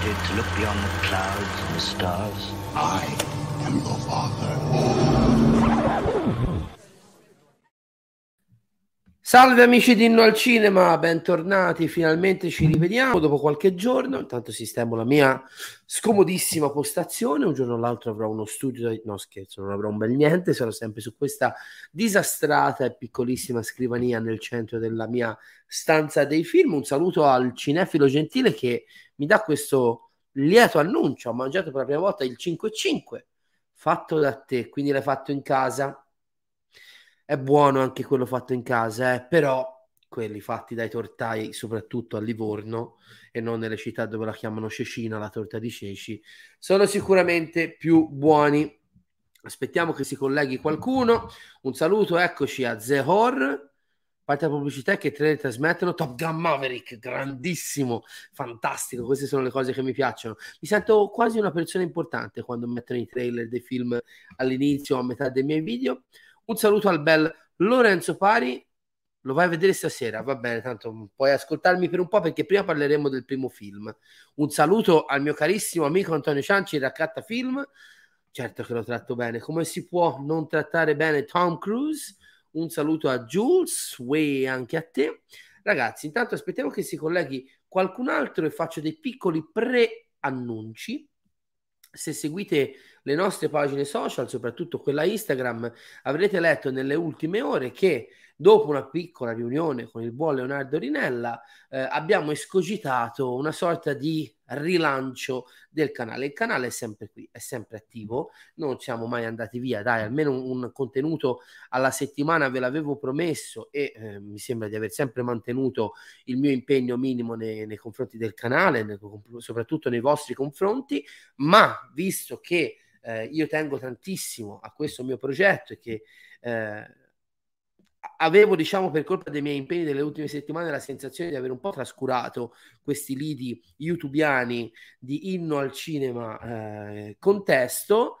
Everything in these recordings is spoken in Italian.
permitted to look beyond the clouds and the stars. I am your father. Salve amici di Inno al Cinema, bentornati, finalmente ci rivediamo dopo qualche giorno, intanto sistemo la mia scomodissima postazione, un giorno o l'altro avrò uno studio, no scherzo, non avrò un bel niente, sarò sempre su questa disastrata e piccolissima scrivania nel centro della mia stanza dei film, un saluto al cinefilo gentile che mi dà questo lieto annuncio, ho mangiato per la prima volta il 5-5, fatto da te, quindi l'hai fatto in casa, è buono anche quello fatto in casa, eh, però quelli fatti dai tortai, soprattutto a Livorno e non nelle città dove la chiamano Cecina, la torta di ceci, sono sicuramente più buoni. Aspettiamo che si colleghi qualcuno. Un saluto, eccoci a Zehor. Parte la pubblicità che tre trasmettono Top Gun Maverick, grandissimo, fantastico. Queste sono le cose che mi piacciono. Mi sento quasi una persona importante quando mettono i trailer dei film all'inizio o a metà dei miei video. Un saluto al bel Lorenzo Pari. Lo vai a vedere stasera, va bene, tanto puoi ascoltarmi per un po' perché prima parleremo del primo film. Un saluto al mio carissimo amico Antonio Cianci, Raccatta Film. Certo che lo tratto bene. Come si può non trattare bene Tom Cruise? Un saluto a Jules, Way anche a te. Ragazzi, intanto aspettiamo che si colleghi qualcun altro e faccio dei piccoli pre-annunci. Se seguite le nostre pagine social, soprattutto quella Instagram, avrete letto nelle ultime ore che dopo una piccola riunione con il buon Leonardo Rinella eh, abbiamo escogitato una sorta di rilancio del canale. Il canale è sempre qui, è sempre attivo, non siamo mai andati via, dai, almeno un, un contenuto alla settimana ve l'avevo promesso e eh, mi sembra di aver sempre mantenuto il mio impegno minimo nei, nei confronti del canale, nei, soprattutto nei vostri confronti, ma visto che eh, io tengo tantissimo a questo mio progetto e che eh, avevo, diciamo, per colpa dei miei impegni delle ultime settimane la sensazione di aver un po' trascurato questi lidi youtubiani di inno al cinema eh, contesto,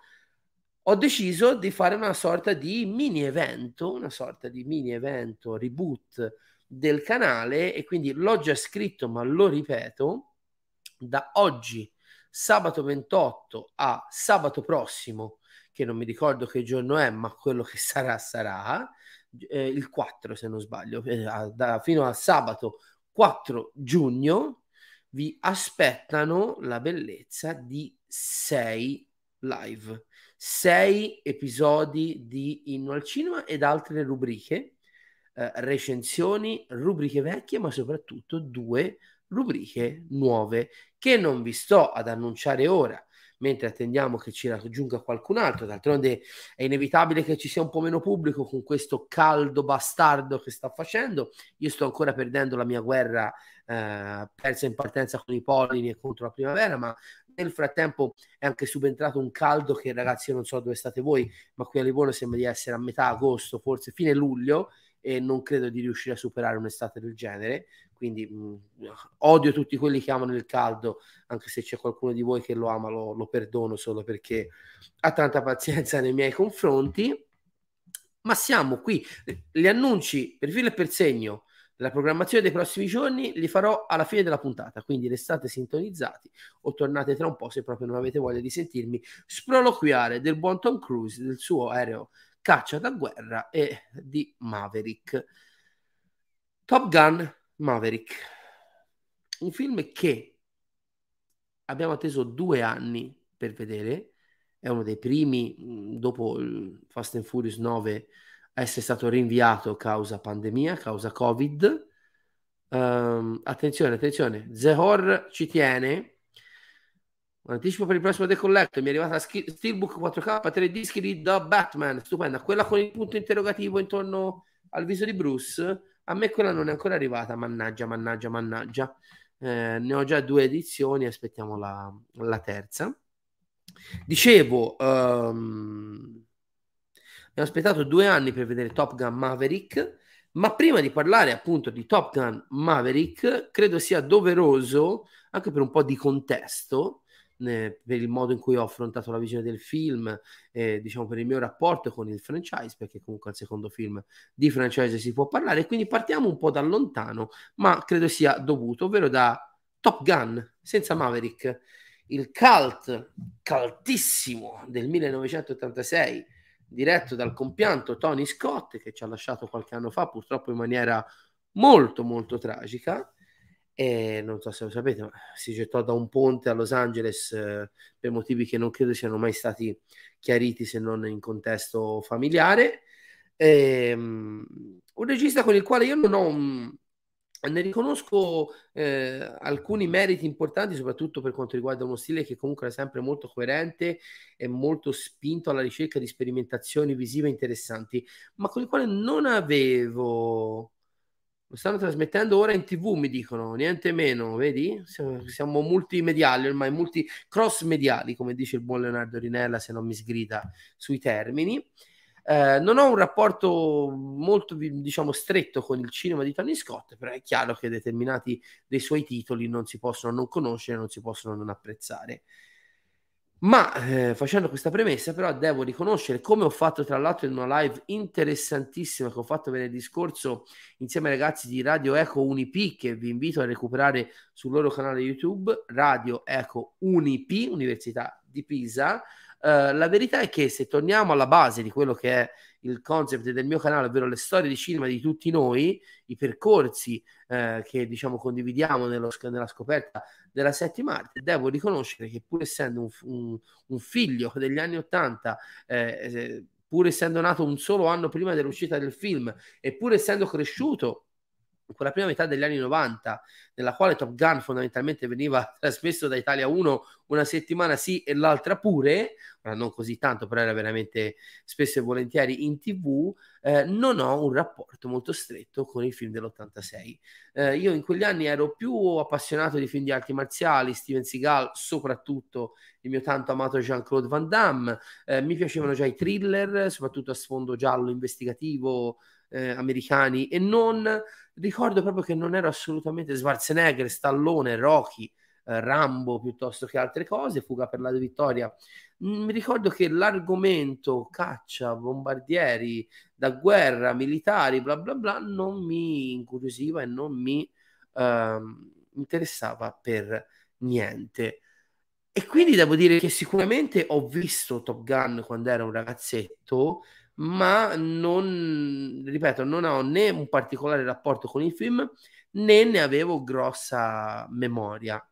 ho deciso di fare una sorta di mini evento, una sorta di mini evento reboot del canale e quindi l'ho già scritto ma lo ripeto, da oggi sabato 28 a sabato prossimo, che non mi ricordo che giorno è, ma quello che sarà sarà, eh, il 4 se non sbaglio, eh, da, fino a sabato 4 giugno vi aspettano la bellezza di 6 live, 6 episodi di Inno al Cinema ed altre rubriche, eh, recensioni, rubriche vecchie, ma soprattutto due rubriche nuove che non vi sto ad annunciare ora mentre attendiamo che ci raggiunga qualcun altro. D'altronde è inevitabile che ci sia un po' meno pubblico con questo caldo bastardo che sta facendo. Io sto ancora perdendo la mia guerra eh, persa in partenza con i pollini e contro la primavera, ma nel frattempo è anche subentrato un caldo che ragazzi io non so dove state voi, ma qui a Livorno sembra di essere a metà agosto, forse fine luglio e non credo di riuscire a superare un'estate del genere. Quindi mh, odio tutti quelli che amano il caldo, anche se c'è qualcuno di voi che lo ama, lo, lo perdono solo perché ha tanta pazienza nei miei confronti. Ma siamo qui, gli annunci per filo e per segno la programmazione dei prossimi giorni li farò alla fine della puntata, quindi restate sintonizzati o tornate tra un po' se proprio non avete voglia di sentirmi sproloquiare del buon Tom Cruise, del suo aereo caccia da guerra e di Maverick. Top Gun Maverick, un film che abbiamo atteso due anni per vedere, è uno dei primi dopo il Fast and Furious 9 a essere stato rinviato causa pandemia, causa Covid. Um, attenzione, attenzione, Zehor ci tiene un anticipo per il prossimo The Collector. Mi è arrivata la Steelbook 4K, tre dischi di The Batman, stupenda. Quella con il punto interrogativo intorno al viso di Bruce. A me quella non è ancora arrivata, mannaggia, mannaggia, mannaggia. Eh, ne ho già due edizioni, aspettiamo la, la terza. Dicevo, um, abbiamo aspettato due anni per vedere Top Gun Maverick, ma prima di parlare appunto di Top Gun Maverick, credo sia doveroso, anche per un po' di contesto, per il modo in cui ho affrontato la visione del film, eh, diciamo per il mio rapporto con il franchise, perché comunque al secondo film di franchise si può parlare, quindi partiamo un po' da lontano, ma credo sia dovuto, ovvero da Top Gun, senza Maverick, il cult, caltissimo del 1986, diretto dal compianto Tony Scott, che ci ha lasciato qualche anno fa, purtroppo in maniera molto molto tragica. E non so se lo sapete, ma si gettò da un ponte a Los Angeles eh, per motivi che non credo siano mai stati chiariti se non in contesto familiare. E, um, un regista con il quale io non ho un, ne riconosco eh, alcuni meriti importanti, soprattutto per quanto riguarda uno stile che comunque è sempre molto coerente e molto spinto alla ricerca di sperimentazioni visive interessanti, ma con il quale non avevo. Lo stanno trasmettendo ora in tv, mi dicono, niente meno, vedi? Siamo, siamo multimediali ormai, multi cross mediali, come dice il buon Leonardo Rinella, se non mi sgrida sui termini. Eh, non ho un rapporto molto, diciamo, stretto con il cinema di Tony Scott, però è chiaro che determinati dei suoi titoli non si possono non conoscere, non si possono non apprezzare. Ma eh, facendo questa premessa, però, devo riconoscere come ho fatto tra l'altro in una live interessantissima che ho fatto venerdì scorso insieme ai ragazzi di Radio Eco Unip, che vi invito a recuperare sul loro canale YouTube, Radio Eco Unip, Università di Pisa Uh, la verità è che se torniamo alla base di quello che è il concept del mio canale, ovvero le storie di cinema di tutti noi, i percorsi uh, che diciamo condividiamo nello, nella scoperta della settima arte, devo riconoscere che pur essendo un, un, un figlio degli anni Ottanta, eh, eh, pur essendo nato un solo anno prima dell'uscita del film e pur essendo cresciuto quella prima metà degli anni 90, nella quale Top Gun fondamentalmente veniva trasmesso da Italia 1 una settimana sì e l'altra pure, ora non così tanto, però era veramente spesso e volentieri in tv, eh, non ho un rapporto molto stretto con i film dell'86. Eh, io in quegli anni ero più appassionato di film di arti marziali, Steven Seagal, soprattutto il mio tanto amato Jean-Claude Van Damme, eh, mi piacevano già i thriller, soprattutto a sfondo giallo investigativo, eh, americani e non ricordo proprio che non ero assolutamente Schwarzenegger, Stallone, Rocky, eh, Rambo piuttosto che altre cose, Fuga per la vittoria. Mm, mi ricordo che l'argomento caccia, bombardieri da guerra, militari, bla bla bla, non mi incuriosiva e non mi ehm, interessava per niente. E quindi devo dire che sicuramente ho visto Top Gun quando ero un ragazzetto, ma non, ripeto, non ho né un particolare rapporto con il film né ne avevo grossa memoria.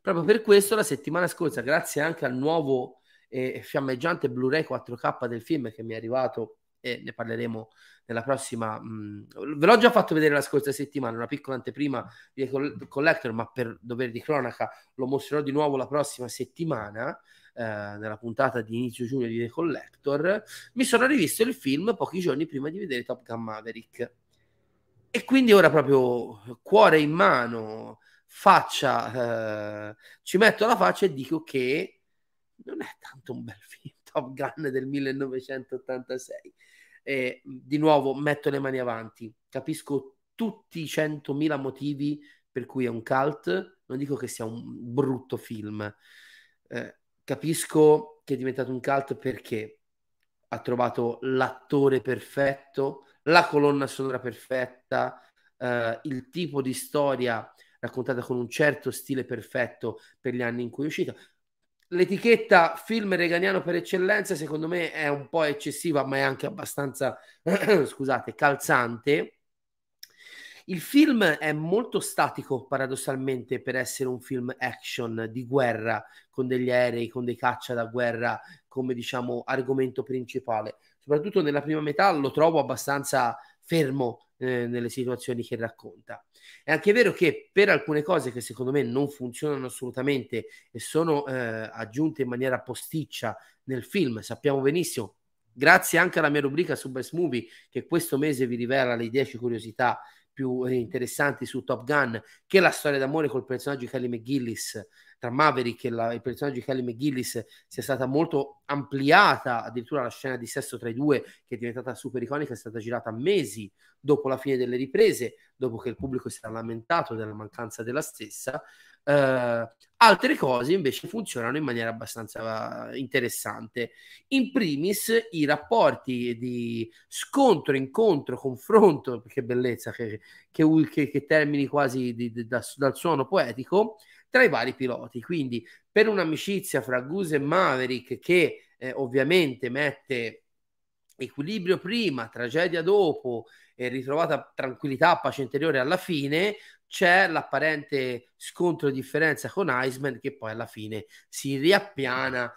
Proprio per questo la settimana scorsa, grazie anche al nuovo e fiammeggiante Blu-ray 4K del film che mi è arrivato e ne parleremo nella prossima. Mh, ve l'ho già fatto vedere la scorsa settimana, una piccola anteprima di Collector, ma per dovere di cronaca lo mostrerò di nuovo la prossima settimana. Eh, nella puntata di inizio giugno di The Collector, mi sono rivisto il film pochi giorni prima di vedere Top Gun Maverick. E quindi ora proprio cuore in mano, faccia, eh, ci metto la faccia e dico che non è tanto un bel film Top Gun del 1986. E di nuovo metto le mani avanti, capisco tutti i centomila motivi per cui è un cult, non dico che sia un brutto film. Eh, capisco che è diventato un cult perché ha trovato l'attore perfetto, la colonna sonora perfetta, eh, il tipo di storia raccontata con un certo stile perfetto per gli anni in cui è uscita. L'etichetta film reganiano per eccellenza, secondo me, è un po' eccessiva, ma è anche abbastanza, scusate, calzante il film è molto statico, paradossalmente, per essere un film action di guerra, con degli aerei, con dei caccia da guerra come, diciamo, argomento principale. Soprattutto nella prima metà lo trovo abbastanza fermo eh, nelle situazioni che racconta. È anche vero che per alcune cose che secondo me non funzionano assolutamente e sono eh, aggiunte in maniera posticcia nel film, sappiamo benissimo, grazie anche alla mia rubrica su Best Movie, che questo mese vi rivela le 10 curiosità più interessanti su Top Gun che la storia d'amore col personaggio di Kelly McGillis tra Maverick e la, il personaggio di Kelly McGillis sia stata molto ampliata, addirittura la scena di sesso tra i due che è diventata super iconica è stata girata mesi dopo la fine delle riprese, dopo che il pubblico si era lamentato della mancanza della stessa. Uh, altre cose invece funzionano in maniera abbastanza interessante. In primis, i rapporti di scontro, incontro, confronto, che bellezza, che, che, che, che termini quasi di, di, da, dal suono poetico, tra i vari piloti. Quindi, per un'amicizia fra Goose e Maverick, che eh, ovviamente mette equilibrio prima, tragedia dopo e ritrovata tranquillità, pace interiore alla fine, c'è l'apparente scontro di differenza con Iceman che poi alla fine si riappiana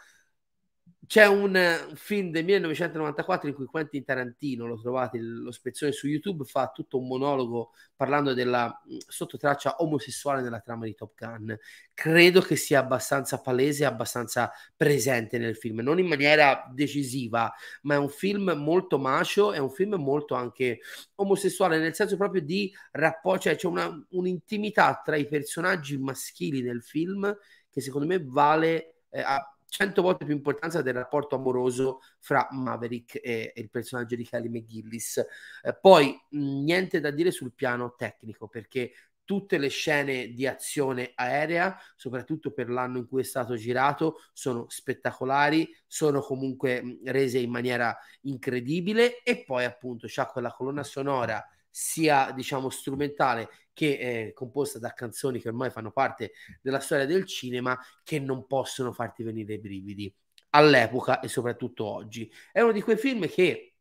c'è un, film del 1994 in cui Quentin Tarantino, lo trovate lo spezzone su YouTube, fa tutto un monologo parlando della sottotraccia omosessuale nella trama di Top Gun. Credo che sia abbastanza palese, abbastanza presente nel film, non in maniera decisiva, ma è un film molto macio, è un film molto anche omosessuale, nel senso proprio di rapporto, cioè c'è una, un'intimità tra i personaggi maschili del film che secondo me vale... Eh, a, 100 volte più importanza del rapporto amoroso fra Maverick e, e il personaggio di Kelly McGillis. Eh, poi mh, niente da dire sul piano tecnico perché tutte le scene di azione aerea, soprattutto per l'anno in cui è stato girato, sono spettacolari, sono comunque rese in maniera incredibile e poi appunto c'ha quella colonna sonora sia diciamo strumentale che è composta da canzoni che ormai fanno parte della storia del cinema che non possono farti venire i brividi all'epoca e soprattutto oggi. È uno di quei film che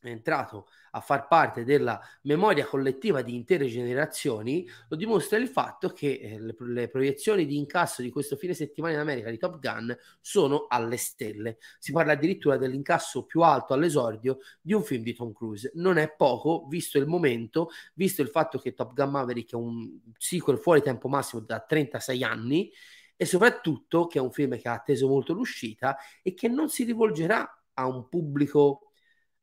è entrato a far parte della memoria collettiva di intere generazioni, lo dimostra il fatto che eh, le, le, proiezioni di incasso di questo fine settimana in America di Top Gun sono alle stelle. Si parla addirittura dell'incasso più alto all'esordio di un film di Tom Cruise. Non è poco, visto il momento, visto il fatto che Top Gun Maverick è un sequel fuori tempo massimo da 36 anni e soprattutto che è un film che ha atteso molto l'uscita e che non si rivolgerà a un pubblico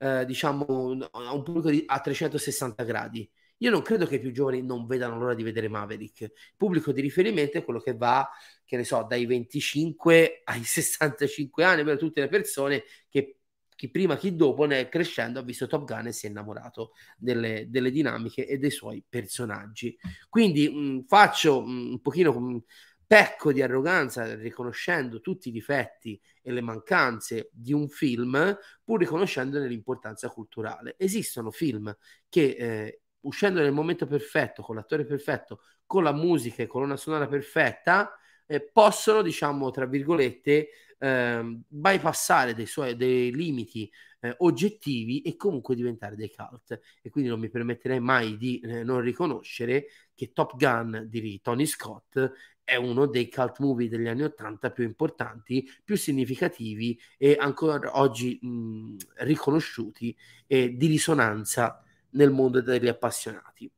eh, diciamo, a un pubblico di, a 360 gradi. Io non credo che i più giovani non vedano l'ora di vedere Maverick. Il pubblico di riferimento è quello che va, che ne so, dai 25 ai 65 anni, per tutte le persone che chi prima chi dopo ne crescendo ha visto Top Gun e si è innamorato delle, delle dinamiche e dei suoi personaggi. Quindi mh, faccio mh, un pochino mh, pecco di arroganza riconoscendo tutti i difetti e le mancanze di un film, pur riconoscendone l'importanza culturale. Esistono film che eh, uscendo nel momento perfetto, con l'attore perfetto, con la musica e con una sonora perfetta, eh, possono, diciamo, tra virgolette, eh, bypassare dei, suoi, dei limiti eh, oggettivi e comunque diventare dei cult. E quindi non mi permetterei mai di eh, non riconoscere che Top Gun di Tony Scott è uno dei cult movie degli anni 80 più importanti, più significativi e ancora oggi mh, riconosciuti e di risonanza nel mondo degli appassionati.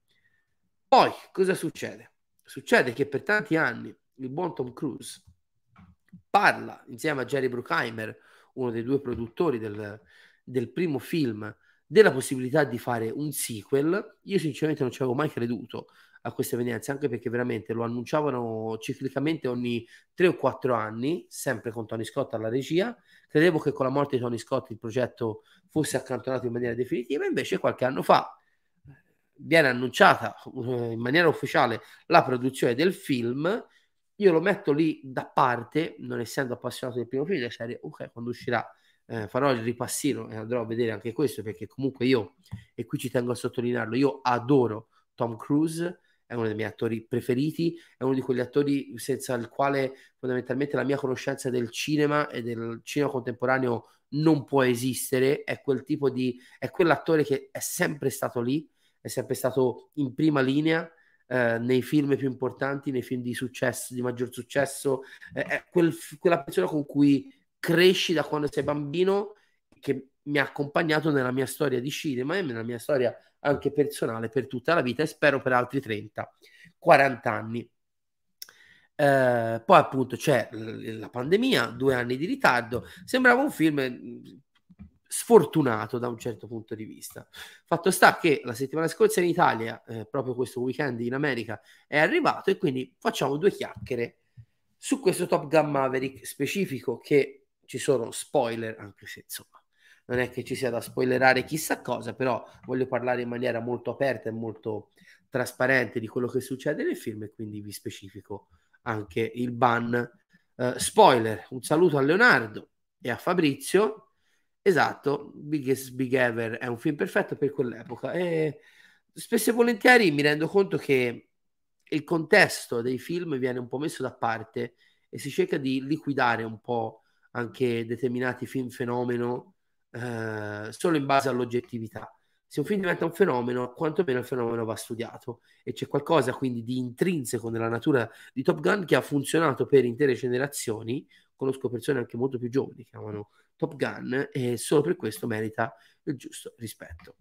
Poi cosa succede? Succede che per tanti anni il buon Tom Cruise parla insieme a Jerry Bruckheimer, uno dei due produttori del, del primo film, della possibilità di fare un sequel. Io sinceramente non ci avevo mai creduto a queste evenienze, anche perché veramente lo annunciavano ciclicamente ogni tre o quattro anni, sempre con Tony Scott alla regia. Credevo che con la morte di Tony Scott il progetto fosse accantonato in maniera definitiva, invece qualche anno fa viene annunciata eh, in maniera ufficiale la produzione del film. Io lo metto lì da parte, non essendo appassionato del primo film della serie, ok, quando uscirà eh, farò il ripassino e andrò a vedere anche questo perché comunque io, e qui ci tengo a sottolinearlo, io adoro Tom Cruise, è uno dei miei attori preferiti, è uno di quegli attori senza il quale fondamentalmente la mia conoscenza del cinema e del cinema contemporaneo non può esistere, è quel tipo di, è quell'attore che è sempre stato lì, è sempre stato in prima linea, eh, nei film più importanti, nei film di successo, di maggior successo, eh, è quel, quella persona con cui cresci da quando sei bambino, che mi ha accompagnato nella mia storia di cinema e nella mia storia anche personale per tutta la vita e spero per altri 30, 40 anni. Eh, poi appunto c'è la pandemia, due anni di ritardo, sembrava un film mm, sfortunato da un certo punto di vista. Fatto sta che la settimana scorsa in Italia, eh, proprio questo weekend in America, è arrivato e quindi facciamo due chiacchiere su questo Top Gun Maverick specifico che ci sono spoiler, anche se insomma non è che ci sia da spoilerare chissà cosa, però voglio parlare in maniera molto aperta e molto trasparente di quello che succede nel film e quindi vi specifico anche il ban. Uh, spoiler, un saluto a Leonardo e a Fabrizio. Esatto, Biggest Big Ever è un film perfetto per quell'epoca e spesso e volentieri mi rendo conto che il contesto dei film viene un po' messo da parte e si cerca di liquidare un po' anche determinati film fenomeno eh, solo in base all'oggettività. Se un film diventa un fenomeno, quantomeno il fenomeno va studiato e c'è qualcosa quindi di intrinseco nella natura di Top Gun che ha funzionato per intere generazioni. Conosco persone anche molto più giovani che amano Top Gun e solo per questo merita il giusto rispetto.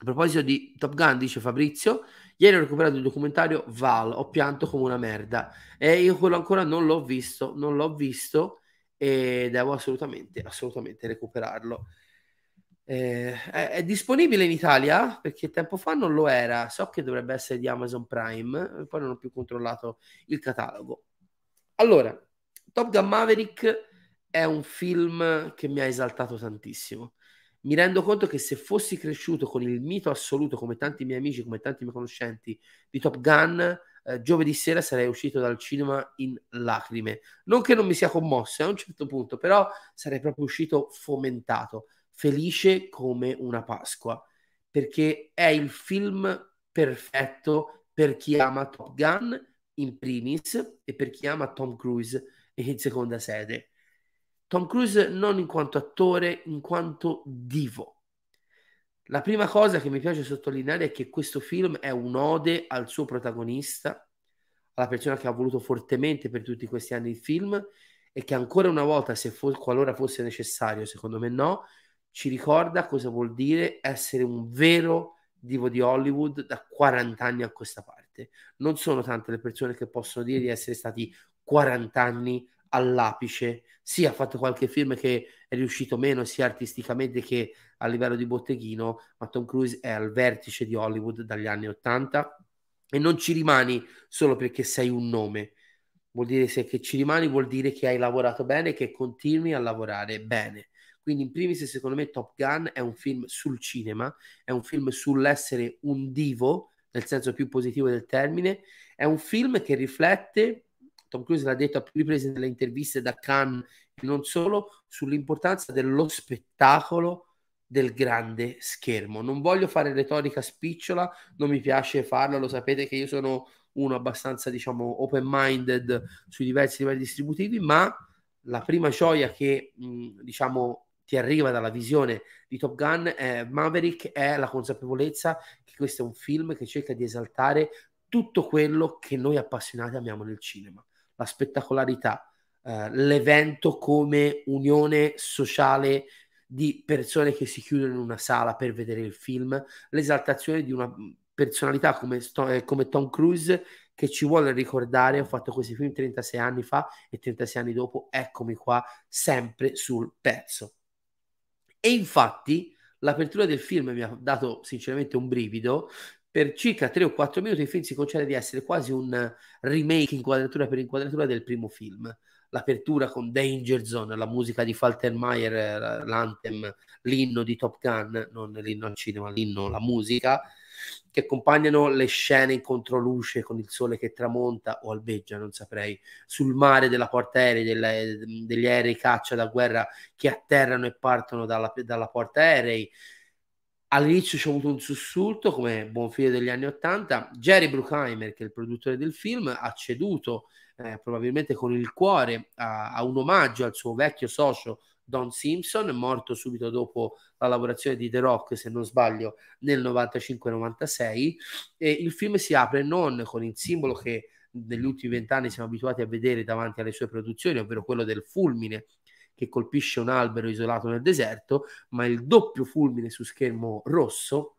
A proposito di Top Gun, dice Fabrizio, ieri ho recuperato il documentario Val, ho pianto come una merda e io quello ancora non l'ho visto, non l'ho visto e devo assolutamente, assolutamente recuperarlo. Eh, è, è, disponibile in Italia perché tempo fa non lo era. So che dovrebbe essere di Amazon Prime, poi non ho più controllato il catalogo. Allora, Top Gun Maverick è un film che mi ha esaltato tantissimo. Mi rendo conto che se fossi cresciuto con il mito assoluto, come tanti miei amici, come tanti miei conoscenti di Top Gun, eh, giovedì sera sarei uscito dal cinema in lacrime. Non che non mi sia commosso a un certo punto, però sarei proprio uscito fomentato, felice come una Pasqua, perché è il film perfetto per chi ama Top Gun in primis e per chi ama Tom Cruise in seconda sede. Tom Cruise non in quanto attore, in quanto divo la prima cosa che mi piace sottolineare è che questo film è un'ode al suo protagonista, alla persona che ha voluto fortemente per tutti questi anni il film e che ancora una volta, se fo- qualora fosse necessario, secondo me no, ci ricorda cosa vuol dire essere un vero divo di Hollywood da 40 anni a questa parte. Non sono tante le persone che possono dire di essere stati 40 anni all'apice. Sì, ha fatto qualche film che è riuscito meno sia artisticamente che a livello di botteghino, ma Tom Cruise è al vertice di Hollywood dagli anni 80 e non ci rimani solo perché sei un nome. Vuol dire se che ci rimani vuol dire che hai lavorato bene e che continui a lavorare bene. Quindi in primis secondo me Top Gun è un film sul cinema, è un film sull'essere un divo, nel senso più positivo del termine, è un film che riflette Tom Cruise l'ha detto a più riprese nelle interviste da Cannes e non solo, sull'importanza dello spettacolo del grande schermo. Non voglio fare retorica spicciola, non mi piace farla, lo sapete che io sono uno abbastanza, diciamo, open-minded sui diversi livelli distributivi, ma la prima gioia che, mh, diciamo, ti arriva dalla visione di Top Gun è Maverick è la consapevolezza che questo è un film che cerca di esaltare tutto quello che noi appassionati amiamo nel cinema la spettacolarità, eh, l'evento come unione sociale di persone che si chiudono in una sala per vedere il film, l'esaltazione di una personalità come, eh, come Tom Cruise che ci vuole ricordare, ho fatto questi film 36 anni fa e 36 anni dopo, eccomi qua, sempre sul pezzo. E infatti l'apertura del film mi ha dato sinceramente un brivido per circa 3 o 4 minuti il film si concede di essere quasi un remake inquadratura per inquadratura del primo film. L'apertura con Danger Zone, la musica di Faltermeyer, l'anthem, l'inno di Top Gun, non l'inno al cinema, l'inno, la musica, che accompagnano le scene in controluce con il sole che tramonta o albeggia, non saprei, sul mare della porta aerei, delle, degli aerei caccia da guerra che atterrano e partono dalla, dalla porta aerei all'inizio c'è avuto un sussulto come buon figlio degli anni Ottanta. Jerry Bruckheimer, che è il produttore del film, ha ceduto eh, probabilmente con il cuore a, a, un omaggio al suo vecchio socio Don Simpson, morto subito dopo la lavorazione di The Rock, se non sbaglio, nel 95-96. E il film si apre non con il simbolo che negli ultimi vent'anni siamo abituati a vedere davanti alle sue produzioni, ovvero quello del fulmine che colpisce un albero isolato nel deserto, ma il doppio fulmine su schermo rosso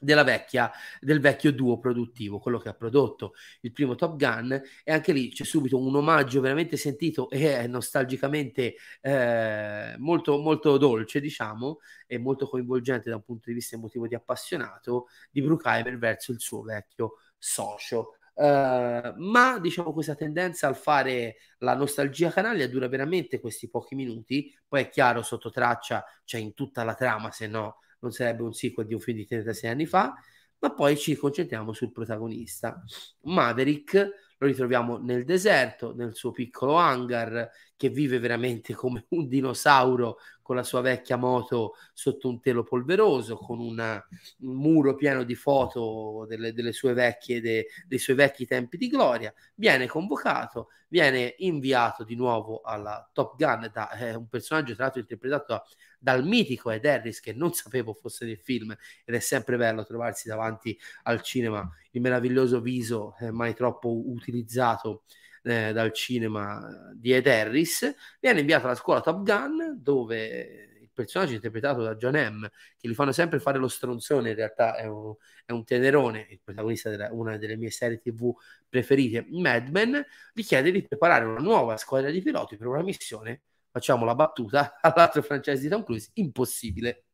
della vecchia, del vecchio duo produttivo, quello che ha prodotto il primo Top Gun, e anche lì c'è subito un omaggio veramente sentito e nostalgicamente eh, molto, molto dolce, diciamo, e molto coinvolgente da un punto di vista emotivo di appassionato di Bruckheimer verso il suo vecchio socio Uh, ma diciamo questa tendenza al fare la nostalgia canaglia dura veramente questi pochi minuti. Poi è chiaro sotto traccia c'è in tutta la trama se no non sarebbe un sequel di un film di 36 anni fa. Ma poi ci concentriamo sul protagonista. Maverick lo ritroviamo nel deserto, nel suo piccolo hangar, che vive veramente come un dinosauro con la sua vecchia moto sotto un telo polveroso, con una, un muro pieno di foto delle, delle sue vecchie, de, dei suoi vecchi tempi di gloria. Viene convocato, viene inviato di nuovo alla Top Gun da eh, un personaggio tra l'altro interpretato da dal mitico Ed Harris che non sapevo fosse nel film ed è sempre bello trovarsi davanti al cinema il meraviglioso viso eh, mai troppo utilizzato eh, dal cinema di Ed Harris viene inviato alla scuola Top Gun dove il personaggio interpretato da John M che gli fanno sempre fare lo stronzone in realtà è un, è un tenerone il protagonista di una delle mie serie tv preferite Mad Men gli chiede di preparare una nuova squadra di piloti per una missione facciamo la battuta all'altro franchise di Tom Cruise, impossibile.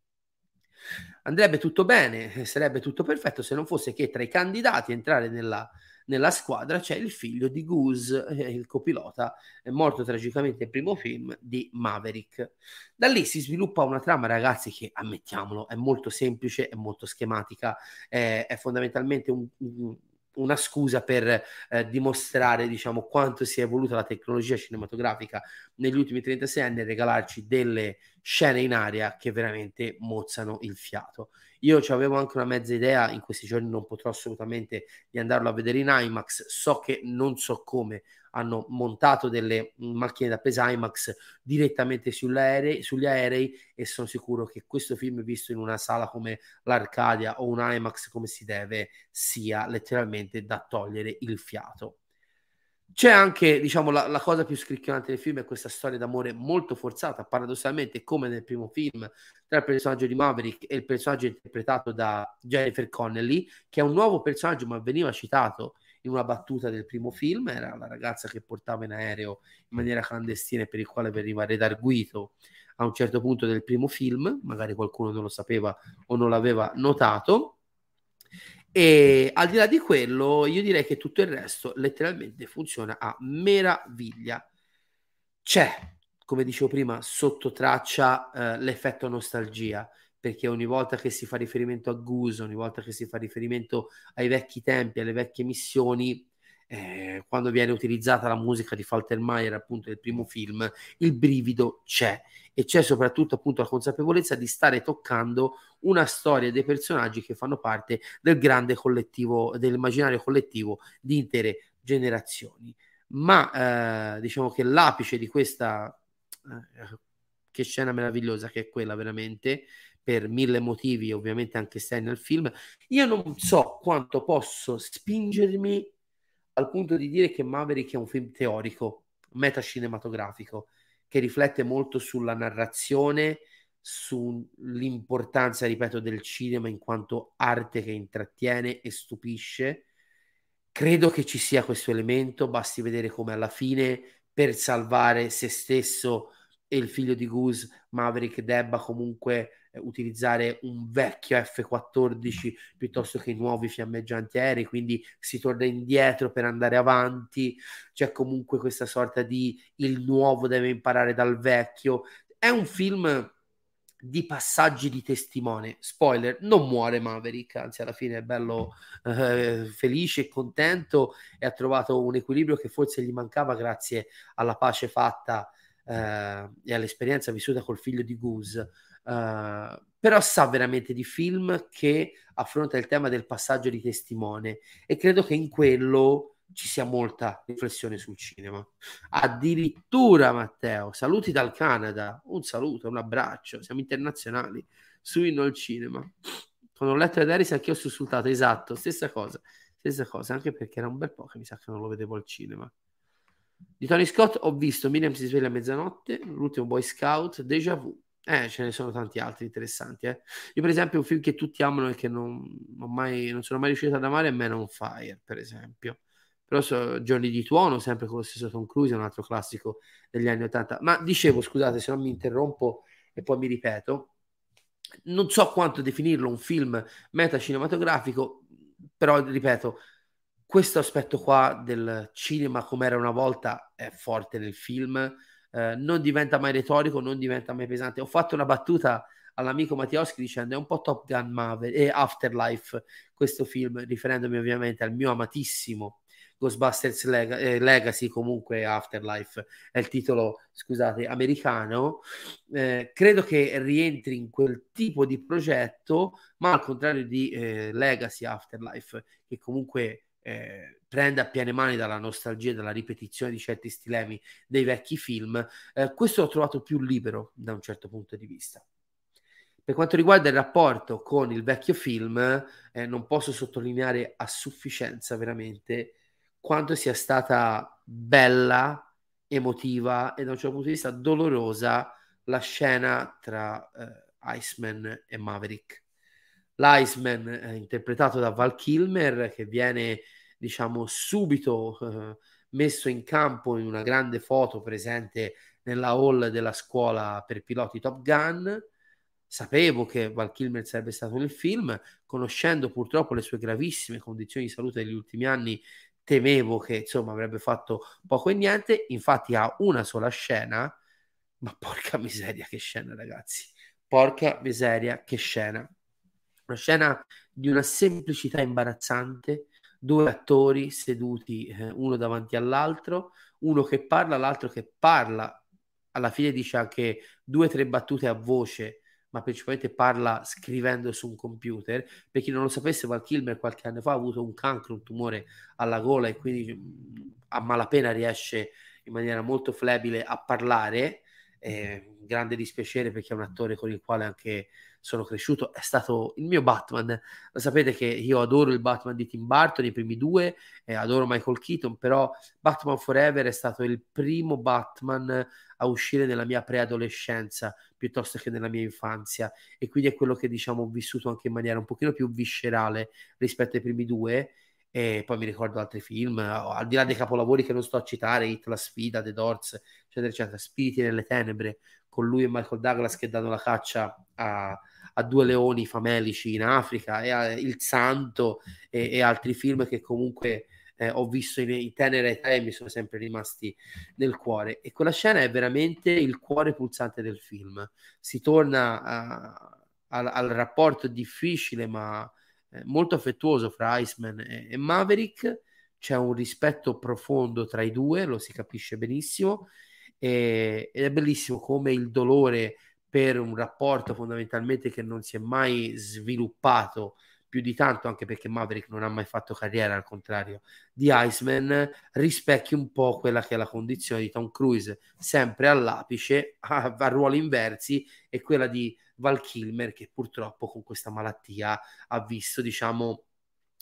Andrebbe tutto bene, sarebbe tutto perfetto se non fosse che tra i candidati a entrare nella, nella squadra c'è il figlio di Goose, eh, il copilota, è morto tragicamente nel primo film di Maverick. Da lì si sviluppa una trama, ragazzi, che ammettiamolo, è molto semplice, è molto schematica, è, è fondamentalmente un, un una scusa per eh, dimostrare diciamo, quanto si è evoluta la tecnologia cinematografica negli ultimi 36 anni e regalarci delle scene in aria che veramente mozzano il fiato. Io avevo anche una mezza idea, in questi giorni non potrò assolutamente di andarlo a vedere in IMAX, so che non so come hanno montato delle macchine da presa IMAX direttamente aerei, sugli aerei e sono sicuro che questo film visto in una sala come l'Arcadia o un IMAX come si deve sia letteralmente da togliere il fiato. C'è anche, diciamo, la, la, cosa più scricchionante del film è questa storia d'amore molto forzata, paradossalmente come nel primo film, tra il personaggio di Maverick e il personaggio interpretato da Jennifer Connelly, che è un nuovo personaggio ma veniva citato in una battuta del primo film, era la ragazza che portava in aereo in maniera clandestina per il quale veniva redarguito a un certo punto del primo film, magari qualcuno non lo sapeva o non l'aveva notato. E al di là di quello, io direi che tutto il resto letteralmente funziona a meraviglia. C'è, come dicevo prima, sotto traccia eh, l'effetto nostalgia perché ogni volta che si fa riferimento a Goose, ogni volta che si fa riferimento ai vecchi tempi, alle vecchie missioni, eh, quando viene utilizzata la musica di Faltermeyer, appunto del primo film, il brivido c'è e c'è soprattutto appunto la consapevolezza di stare toccando una storia dei personaggi che fanno parte del grande collettivo, dell'immaginario collettivo di intere generazioni. Ma eh, diciamo che l'apice di questa eh, che scena meravigliosa che è quella veramente per mille motivi, ovviamente anche esterni al film, io non so quanto posso spingermi al punto di dire che Maverick è un film teorico, metacinematografico, che riflette molto sulla narrazione, sull'importanza, ripeto, del cinema in quanto arte che intrattiene e stupisce. Credo che ci sia questo elemento, basti vedere come alla fine, per salvare se stesso e il figlio di Goose, Maverick, debba comunque utilizzare un vecchio F-14 piuttosto che i nuovi fiammeggianti aerei, quindi si torna indietro per andare avanti, c'è comunque questa sorta di il nuovo deve imparare dal vecchio. È un film di passaggi di testimone. Spoiler, non muore Maverick, anzi alla fine è bello eh, felice e contento e ha trovato un equilibrio che forse gli mancava grazie alla pace fatta eh, e all'esperienza vissuta col figlio di Goose. Uh, però sa veramente di film che affronta il tema del passaggio di testimone e credo che in quello ci sia molta riflessione sul cinema. Addirittura Matteo, saluti dal Canada, un saluto, un abbraccio, siamo internazionali su Inno il Cinema. Quando ho letto Ed anche io ho sussultato, esatto, stessa cosa, stessa cosa, anche perché era un bel po' che mi sa che non lo vedevo al cinema. Di Tony Scott ho visto Miriam si sveglia a mezzanotte, l'ultimo Boy Scout, Deja Vu, eh, ce ne sono tanti altri interessanti. Eh. Io, per esempio, un film che tutti amano e che non, mai, non sono mai riuscito ad amare è Man on Fire, per esempio. Però so, Giorni di Tuono, sempre con lo stesso Tom Cruise, è un altro classico degli anni Ottanta. Ma dicevo, scusate se non mi interrompo e poi mi ripeto, non so quanto definirlo un film metacinematografico, però ripeto, questo aspetto qua del cinema come era una volta è forte nel film, eh, non diventa mai retorico, non diventa mai pesante. Ho fatto una battuta all'amico Mattioschi dicendo è un po' Top Gun Maverick e Afterlife questo film, riferendomi ovviamente al mio amatissimo Ghostbusters Leg- eh, Legacy, comunque Afterlife è il titolo, scusate, americano, eh, credo che rientri in quel tipo di progetto, ma al contrario di eh, Legacy Afterlife, che comunque eh, prende a piene mani dalla nostalgia, dalla ripetizione di certi stilemi dei vecchi film, eh, questo l'ho trovato più libero da un certo punto di vista. Per quanto riguarda il rapporto con il vecchio film, eh, non posso sottolineare a sufficienza veramente quanto sia stata bella, emotiva e da un certo punto di vista dolorosa la scena tra eh, Iceman e Maverick. L'Iceman è interpretato da Val Kilmer che viene diciamo subito eh, messo in campo in una grande foto presente nella hall della scuola per piloti Top Gun. Sapevo che Val Kilmer sarebbe stato nel film, conoscendo purtroppo le sue gravissime condizioni di salute degli ultimi anni, temevo che insomma avrebbe fatto poco e niente. Infatti ha una sola scena, ma porca miseria che scena ragazzi, porca miseria che scena. Una scena di una semplicità imbarazzante, due attori seduti eh, uno davanti all'altro, uno che parla, l'altro che parla, alla fine dice anche due o tre battute a voce, ma principalmente parla scrivendo su un computer. Per chi non lo sapesse, Val Kilmer qualche anno fa ha avuto un cancro, un tumore alla gola e quindi mm, a malapena riesce in maniera molto flebile a parlare. Eh, grande dispiacere perché è un attore con il quale anche sono cresciuto, è stato il mio Batman. Lo sapete che io adoro il Batman di Tim Burton, i primi due, e adoro Michael Keaton, però Batman Forever è stato il primo Batman a uscire nella mia preadolescenza piuttosto che nella mia infanzia e quindi è quello che diciamo ho vissuto anche in maniera un pochino più viscerale rispetto ai primi due e poi mi ricordo altri film, al di là dei capolavori che non sto a citare, Hit, La sfida, The Doors, eccetera, eccetera, Spiriti nelle tenebre, con lui e Michael Douglas che danno la caccia a, a due leoni famelici in Africa, e a Il Santo e, e altri film che comunque eh, ho visto in, in tenera età e mi sono sempre rimasti nel cuore. E quella scena è veramente il cuore pulsante del film. Si torna a, a, al rapporto difficile ma eh, molto affettuoso fra Iceman e, e Maverick. C'è un rispetto profondo tra i due, lo si capisce benissimo. E, ed è bellissimo come il dolore per un rapporto fondamentalmente che non si è mai sviluppato più di tanto, anche perché Maverick non ha mai fatto carriera, al contrario di Iceman, rispecchia un po' quella che è la condizione di Tom Cruise, sempre all'apice, a, a ruoli inversi, e quella di Val Kilmer, che purtroppo con questa malattia ha visto, diciamo,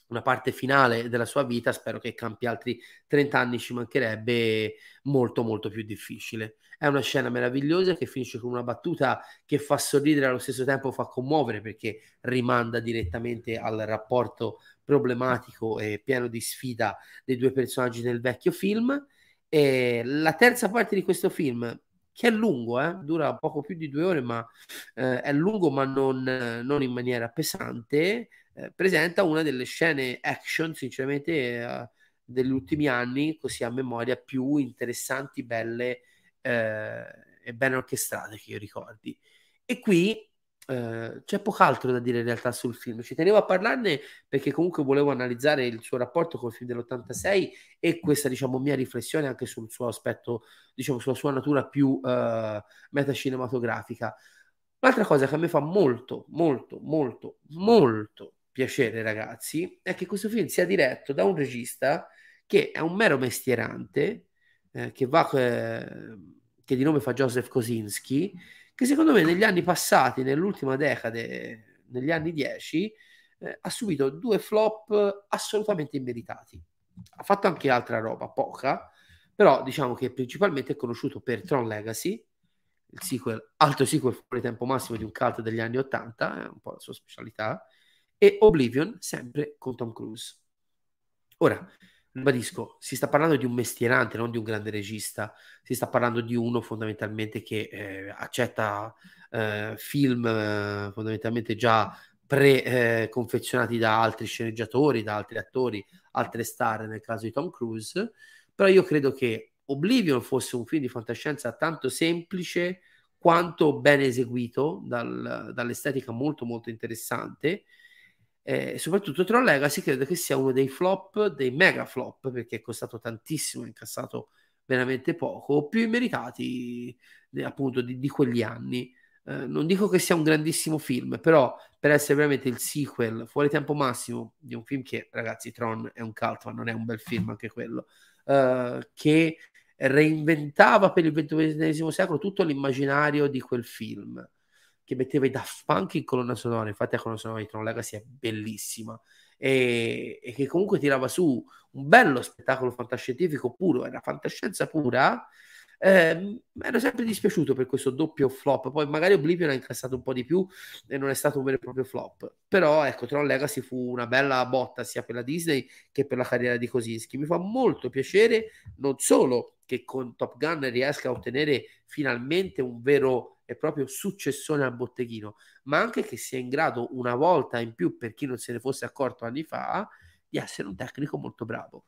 una parte finale della sua vita, spero che campi altri 30 anni, ci mancherebbe molto molto più difficile. È una scena meravigliosa che finisce con una battuta che fa sorridere allo stesso tempo fa commuovere perché rimanda direttamente al rapporto problematico e pieno di sfida dei due personaggi del vecchio film. E la terza parte di questo film, che è lungo, eh? dura poco più di due ore, ma eh, è lungo ma non, non in maniera pesante, eh, presenta una delle scene action, sinceramente, eh, degli ultimi anni, così a memoria, più interessanti, belle eh, e ben orchestrate che io ricordi. E qui Uh, c'è poco altro da dire in realtà sul film. Ci tenevo a parlarne perché comunque volevo analizzare il suo rapporto col film dell'86 e questa, diciamo, mia riflessione anche sul suo aspetto, diciamo, sulla sua natura più uh, metacinematografica. Un'altra cosa che a me fa molto, molto, molto, molto piacere, ragazzi, è che questo film sia diretto da un regista che è un mero mestierante, eh, che, va, eh, che di nome fa Joseph Kosinski, che secondo me negli anni passati, nell'ultima decade, negli anni 10, eh, ha subito due flop assolutamente immeritati. Ha fatto anche altra roba, poca, però diciamo che principalmente è conosciuto per Tron Legacy, il sequel, altro sequel fuori tempo massimo di un cult degli anni 80, è un po' la sua specialità, e Oblivion sempre con Tom Cruise. Ora, ribadisco, si sta parlando di un mestierante, non di un grande regista, si sta parlando di uno fondamentalmente che eh, accetta eh, film eh, fondamentalmente già pre-confezionati da altri sceneggiatori, da altri attori, altre star nel caso di Tom Cruise, però io credo che Oblivion fosse un film di fantascienza tanto semplice quanto ben eseguito dal, dall'estetica molto molto interessante eh, soprattutto Tron Legacy credo che sia uno dei flop, dei mega flop, perché è costato tantissimo, è incassato veramente poco, più immeritati appunto di, di quegli anni. Eh, non dico che sia un grandissimo film, però per essere veramente il sequel fuori tempo massimo di un film che, ragazzi, Tron è un cult, ma non è un bel film anche quello, eh, che reinventava per il XXI secolo tutto l'immaginario di quel film che metteva i Daft Punk in colonna sonora, infatti la colonna sonora di Tron Legacy è bellissima e, e, che comunque tirava su un bello spettacolo fantascientifico puro, era fantascienza pura. Eh, ero sempre dispiaciuto per questo doppio flop. Poi magari Oblivion ha incassato un po' di più e non è stato un vero e proprio flop. Però ecco, Tron Legacy fu una bella botta sia per la Disney che per la carriera di Kosinski. Mi fa molto piacere non solo che con Top Gun riesca a ottenere finalmente un vero è proprio successone al botteghino, ma anche che sia in grado una volta in più, per chi non se ne fosse accorto anni fa, di essere un tecnico molto bravo.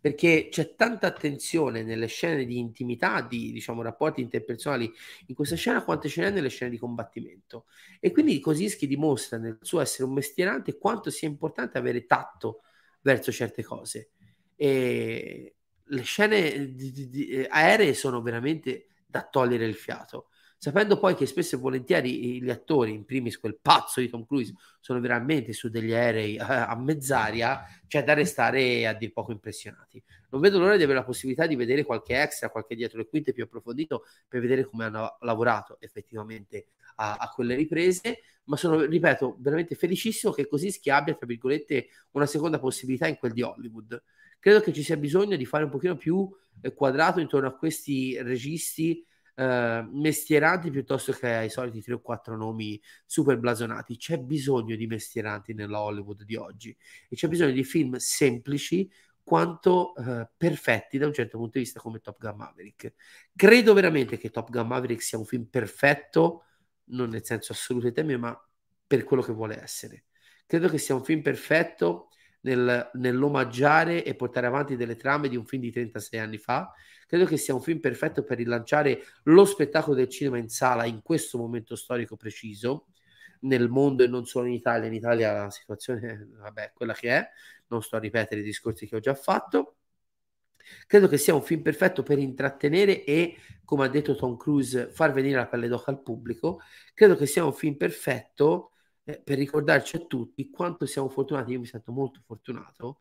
Perché c'è tanta attenzione nelle scene di intimità, di diciamo, rapporti interpersonali in questa scena, quante ce n'è nelle scene di combattimento. E quindi Kosinski dimostra nel suo essere un mestierante quanto sia importante avere tatto verso certe cose. E le scene di, di, di, eh, aeree sono veramente da togliere il fiato. Sapendo poi che spesso e volentieri gli attori, in primis quel pazzo di Tom Cruise, sono veramente su degli aerei a, mezz'aria, c'è da restare a dir poco impressionati. Non vedo l'ora di avere la possibilità di vedere qualche extra, qualche dietro le quinte più approfondito per vedere come hanno lavorato effettivamente a, a quelle riprese. Ma sono, ripeto, veramente felicissimo che così abbia, tra virgolette, una seconda possibilità in quel di Hollywood credo che ci sia bisogno di fare un pochino più eh, quadrato intorno a questi registi eh, mestieranti piuttosto che ai soliti tre o quattro nomi super blasonati. C'è bisogno di mestieranti nella Hollywood di oggi e c'è bisogno di film semplici quanto eh, perfetti da un certo punto di vista come Top Gun Maverick. Credo veramente che Top Gun Maverick sia un film perfetto, non nel senso assoluto di termine, ma per quello che vuole essere. Credo che sia un film perfetto nel, nell'omaggiare e portare avanti delle trame di un film di 36 anni fa. Credo che sia un film perfetto per rilanciare lo spettacolo del cinema in sala in questo momento storico preciso nel mondo e non solo in Italia. In Italia la situazione, vabbè, quella che è, non sto a ripetere i discorsi che ho già fatto. Credo che sia un film perfetto per intrattenere e, come ha detto Tom Cruise, far venire la pelle d'oca al pubblico. Credo che sia un film perfetto eh, per ricordarci a tutti quanto siamo fortunati, io mi sento molto fortunato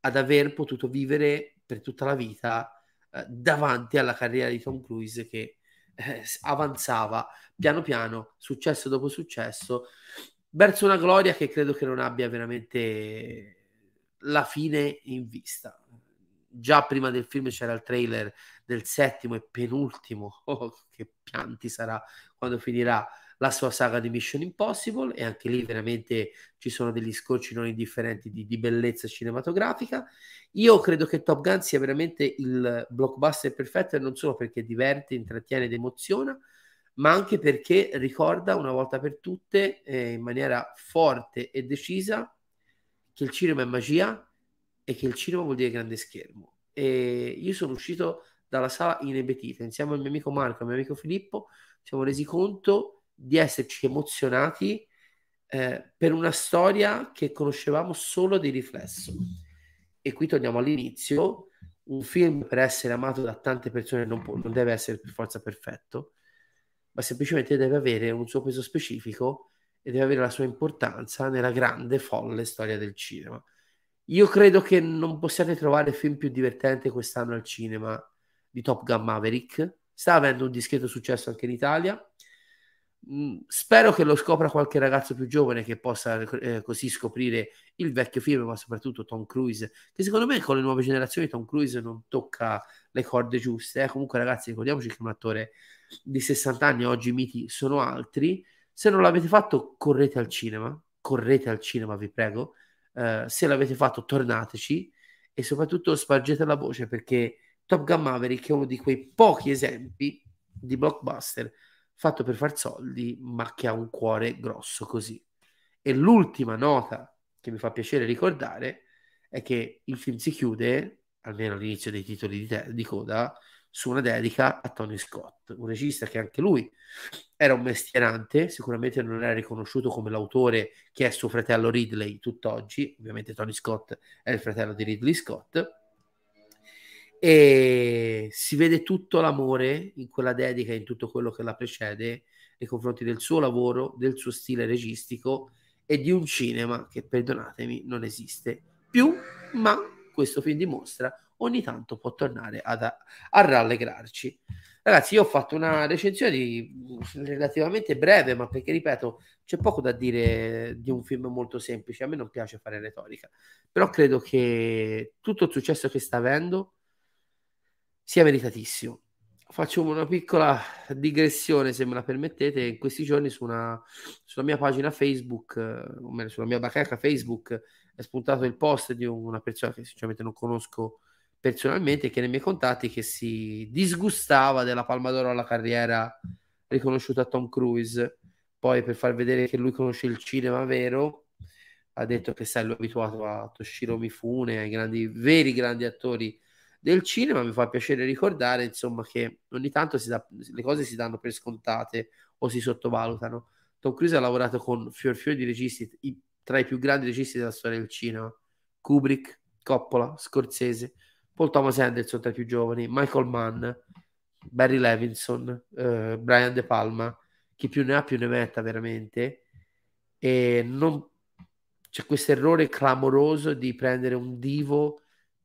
ad aver potuto vivere per tutta la vita eh, davanti alla carriera di Tom Cruise che eh, avanzava piano piano, successo dopo successo, verso una gloria che credo che non abbia veramente la fine in vista. Già prima del film c'era il trailer del settimo e penultimo, oh, che pianti sarà quando finirà la sua saga di Mission Impossible e anche lì veramente ci sono degli scorci non indifferenti di, di bellezza cinematografica. Io credo che Top Gun sia veramente il blockbuster perfetto e non solo perché diverte, intrattiene ed emoziona, ma anche perché ricorda una volta per tutte eh, in maniera forte e decisa che il cinema è magia e che il cinema vuol dire grande schermo. E io sono uscito dalla sala inebetita insieme al mio amico Marco e al mio amico Filippo, ci siamo resi conto di esserci emozionati eh, per una storia che conoscevamo solo di riflesso. E qui torniamo all'inizio, un film per essere amato da tante persone non, può, non deve essere per forza perfetto, ma semplicemente deve avere un suo peso specifico e deve avere la sua importanza nella grande, folle storia del cinema. Io credo che non possiate trovare film più divertenti quest'anno al cinema di Top Gun Maverick. Sta avendo un discreto successo anche in Italia. Mm, spero che lo scopra qualche ragazzo più giovane che possa eh, così scoprire il vecchio film, ma soprattutto Tom Cruise, che secondo me con le nuove generazioni Tom Cruise non tocca le corde giuste. Eh. Comunque, ragazzi, ricordiamoci che un attore di 60 anni, oggi i miti sono altri. Se non l'avete fatto, correte al cinema, correte al cinema, vi prego. Uh, se l'avete fatto, tornateci e soprattutto spargete la voce perché Top Gun Maverick è uno di quei pochi esempi di blockbuster fatto per far soldi, ma che ha un cuore grosso così. E l'ultima nota che mi fa piacere ricordare è che il film si chiude, almeno all'inizio dei titoli di, te- di coda, su una dedica a Tony Scott, un regista che anche lui era un mestierante, sicuramente non era riconosciuto come l'autore che è suo fratello Ridley tutt'oggi, ovviamente Tony Scott è il fratello di Ridley Scott, e si vede tutto l'amore in quella dedica, in tutto quello che la precede, nei confronti del suo lavoro, del suo stile registico e di un cinema che, perdonatemi, non esiste più, ma questo film dimostra ogni tanto può tornare ad, a rallegrarci. Ragazzi, io ho fatto una recensione di, relativamente breve, ma perché ripeto, c'è poco da dire di un film molto semplice. A me non piace fare retorica, però credo che tutto il successo che sta avendo sia meritatissimo. Faccio una piccola digressione, se me la permettete. In questi giorni su una, sulla mia pagina Facebook, o meglio, sulla mia bacheca Facebook, è spuntato il post di una persona che sinceramente non conosco personalmente che nei miei contatti che si disgustava della Palma d'Oro alla carriera riconosciuta a Tom Cruise. Poi per far vedere che lui conosce il cinema vero, ha detto che è abituato a Toshiro Mifune, ai grandi, veri grandi attori del cinema. Mi fa piacere ricordare, insomma, che ogni tanto da, le cose si danno per scontate o si sottovalutano. Tom Cruise ha lavorato con fior fior di registi, i, tra i più grandi registi della storia del cinema. Kubrick, Coppola, Scorsese, Paul Thomas Anderson tra i più giovani, Michael Mann, Barry Levinson, eh, Brian De Palma, chi più ne ha più ne metta veramente. E non... c'è questo errore clamoroso di prendere un divo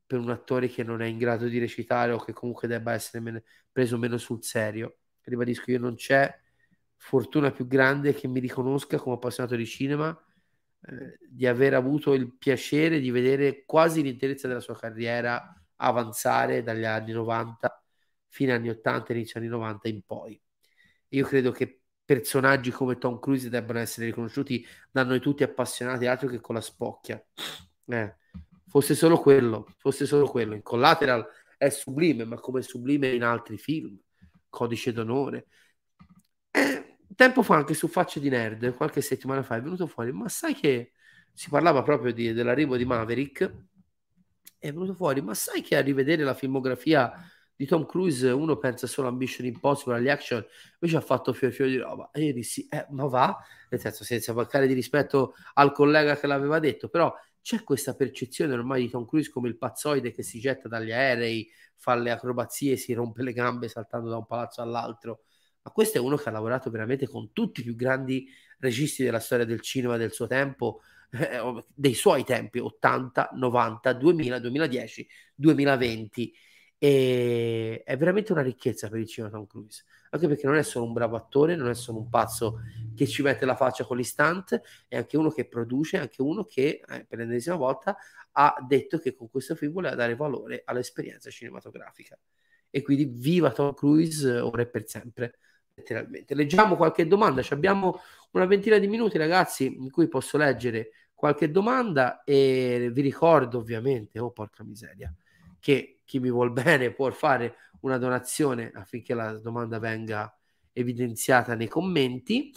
per un attore che non è in grado di recitare o che comunque debba essere meno, preso meno sul serio. Ribadisco, io non c'è fortuna più grande che mi riconosca come appassionato di cinema eh, di aver avuto il piacere di vedere quasi l'interezza della sua carriera avanzare dagli anni 90 fino agli anni 80, inizio anni 90 in poi. Io credo che personaggi come Tom Cruise debbano essere riconosciuti da noi tutti appassionati, altro che con la spocchia. Eh, fosse solo quello, fosse solo quello. In Collateral è sublime, ma come sublime in altri film. Codice d'onore. Eh, tempo fa, anche su Facce di Nerd, qualche settimana fa, è venuto fuori, ma sai che si parlava proprio di, dell'arrivo di Maverick è venuto fuori, ma sai che a rivedere la filmografia di Tom Cruise uno pensa solo a Mission Impossible, agli action, invece ha fatto fior fior di roba. E io dissi, eh, ma va, nel senso senza mancare di rispetto al collega che l'aveva detto, però c'è questa percezione ormai di Tom Cruise come il pazzoide che si getta dagli aerei, fa le acrobazie, si rompe le gambe saltando da un palazzo all'altro. Ma questo è uno che ha lavorato veramente con tutti i più grandi registi della storia del cinema del suo tempo, eh, dei suoi tempi 80, 90, 2000, 2010, 2020 e è veramente una ricchezza per il cinema Tom Cruise anche perché non è solo un bravo attore non è solo un pazzo che ci mette la faccia con l'istante è anche uno che produce è anche uno che eh, per l'ennesima volta ha detto che con questo film voleva dare valore all'esperienza cinematografica. E quindi viva Tom Cruise ora e per sempre letteralmente. Leggiamo qualche domanda. Ci abbiamo una ventina di minuti ragazzi in cui posso leggere qualche domanda e vi ricordo ovviamente, oh porca miseria, che chi mi vuol bene può fare una donazione affinché la domanda venga evidenziata nei commenti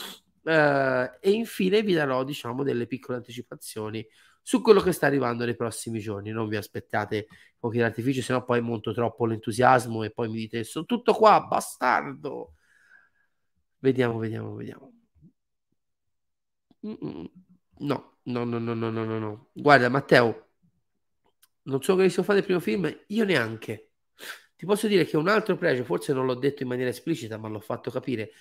eh, e infine vi darò diciamo delle piccole anticipazioni su quello che sta arrivando nei prossimi giorni non vi aspettate fuochi d'artificio sennò poi monto troppo l'entusiasmo e poi mi dite sono tutto qua bastardo vediamo vediamo vediamo Mm-mm. no No, no, no, no, no, no, no. Guarda, Matteo, non so che riesco a fare il primo film, io neanche. Ti posso dire che un altro pregio, forse non l'ho detto in maniera esplicita, ma l'ho fatto capire.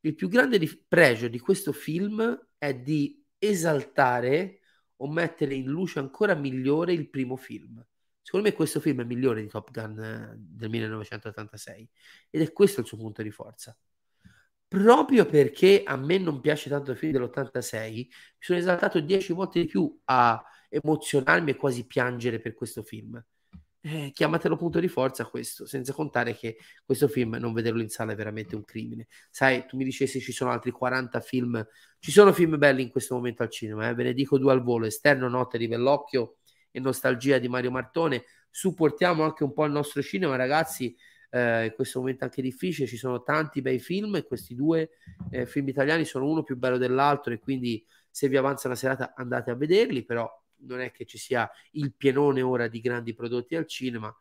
Il più grande di- pregio di questo film è di esaltare o mettere in luce ancora migliore il primo film. Secondo me questo film è migliore di Top Gun eh, del 1986 ed è questo il suo punto di forza proprio perché a me non piace tanto il film dell'86, mi sono esaltato dieci volte di più a emozionarmi e quasi piangere per questo film. Eh, chiamatelo punto di forza questo, senza contare che questo film non vederlo in sala è veramente un crimine. Sai, tu mi dicessi ci sono altri 40 film, ci sono film belli in questo momento al cinema, eh? ve ne dico due al volo, Esterno Notte di Bellocchio e Nostalgia di Mario Martone, supportiamo anche un po' il nostro cinema ragazzi, eh, in questo momento anche difficile, ci sono tanti bei film e questi due eh, film italiani sono uno più bello dell'altro e quindi se vi avanza una serata andate a vederli, però non è che ci sia il pienone ora di grandi prodotti al cinema.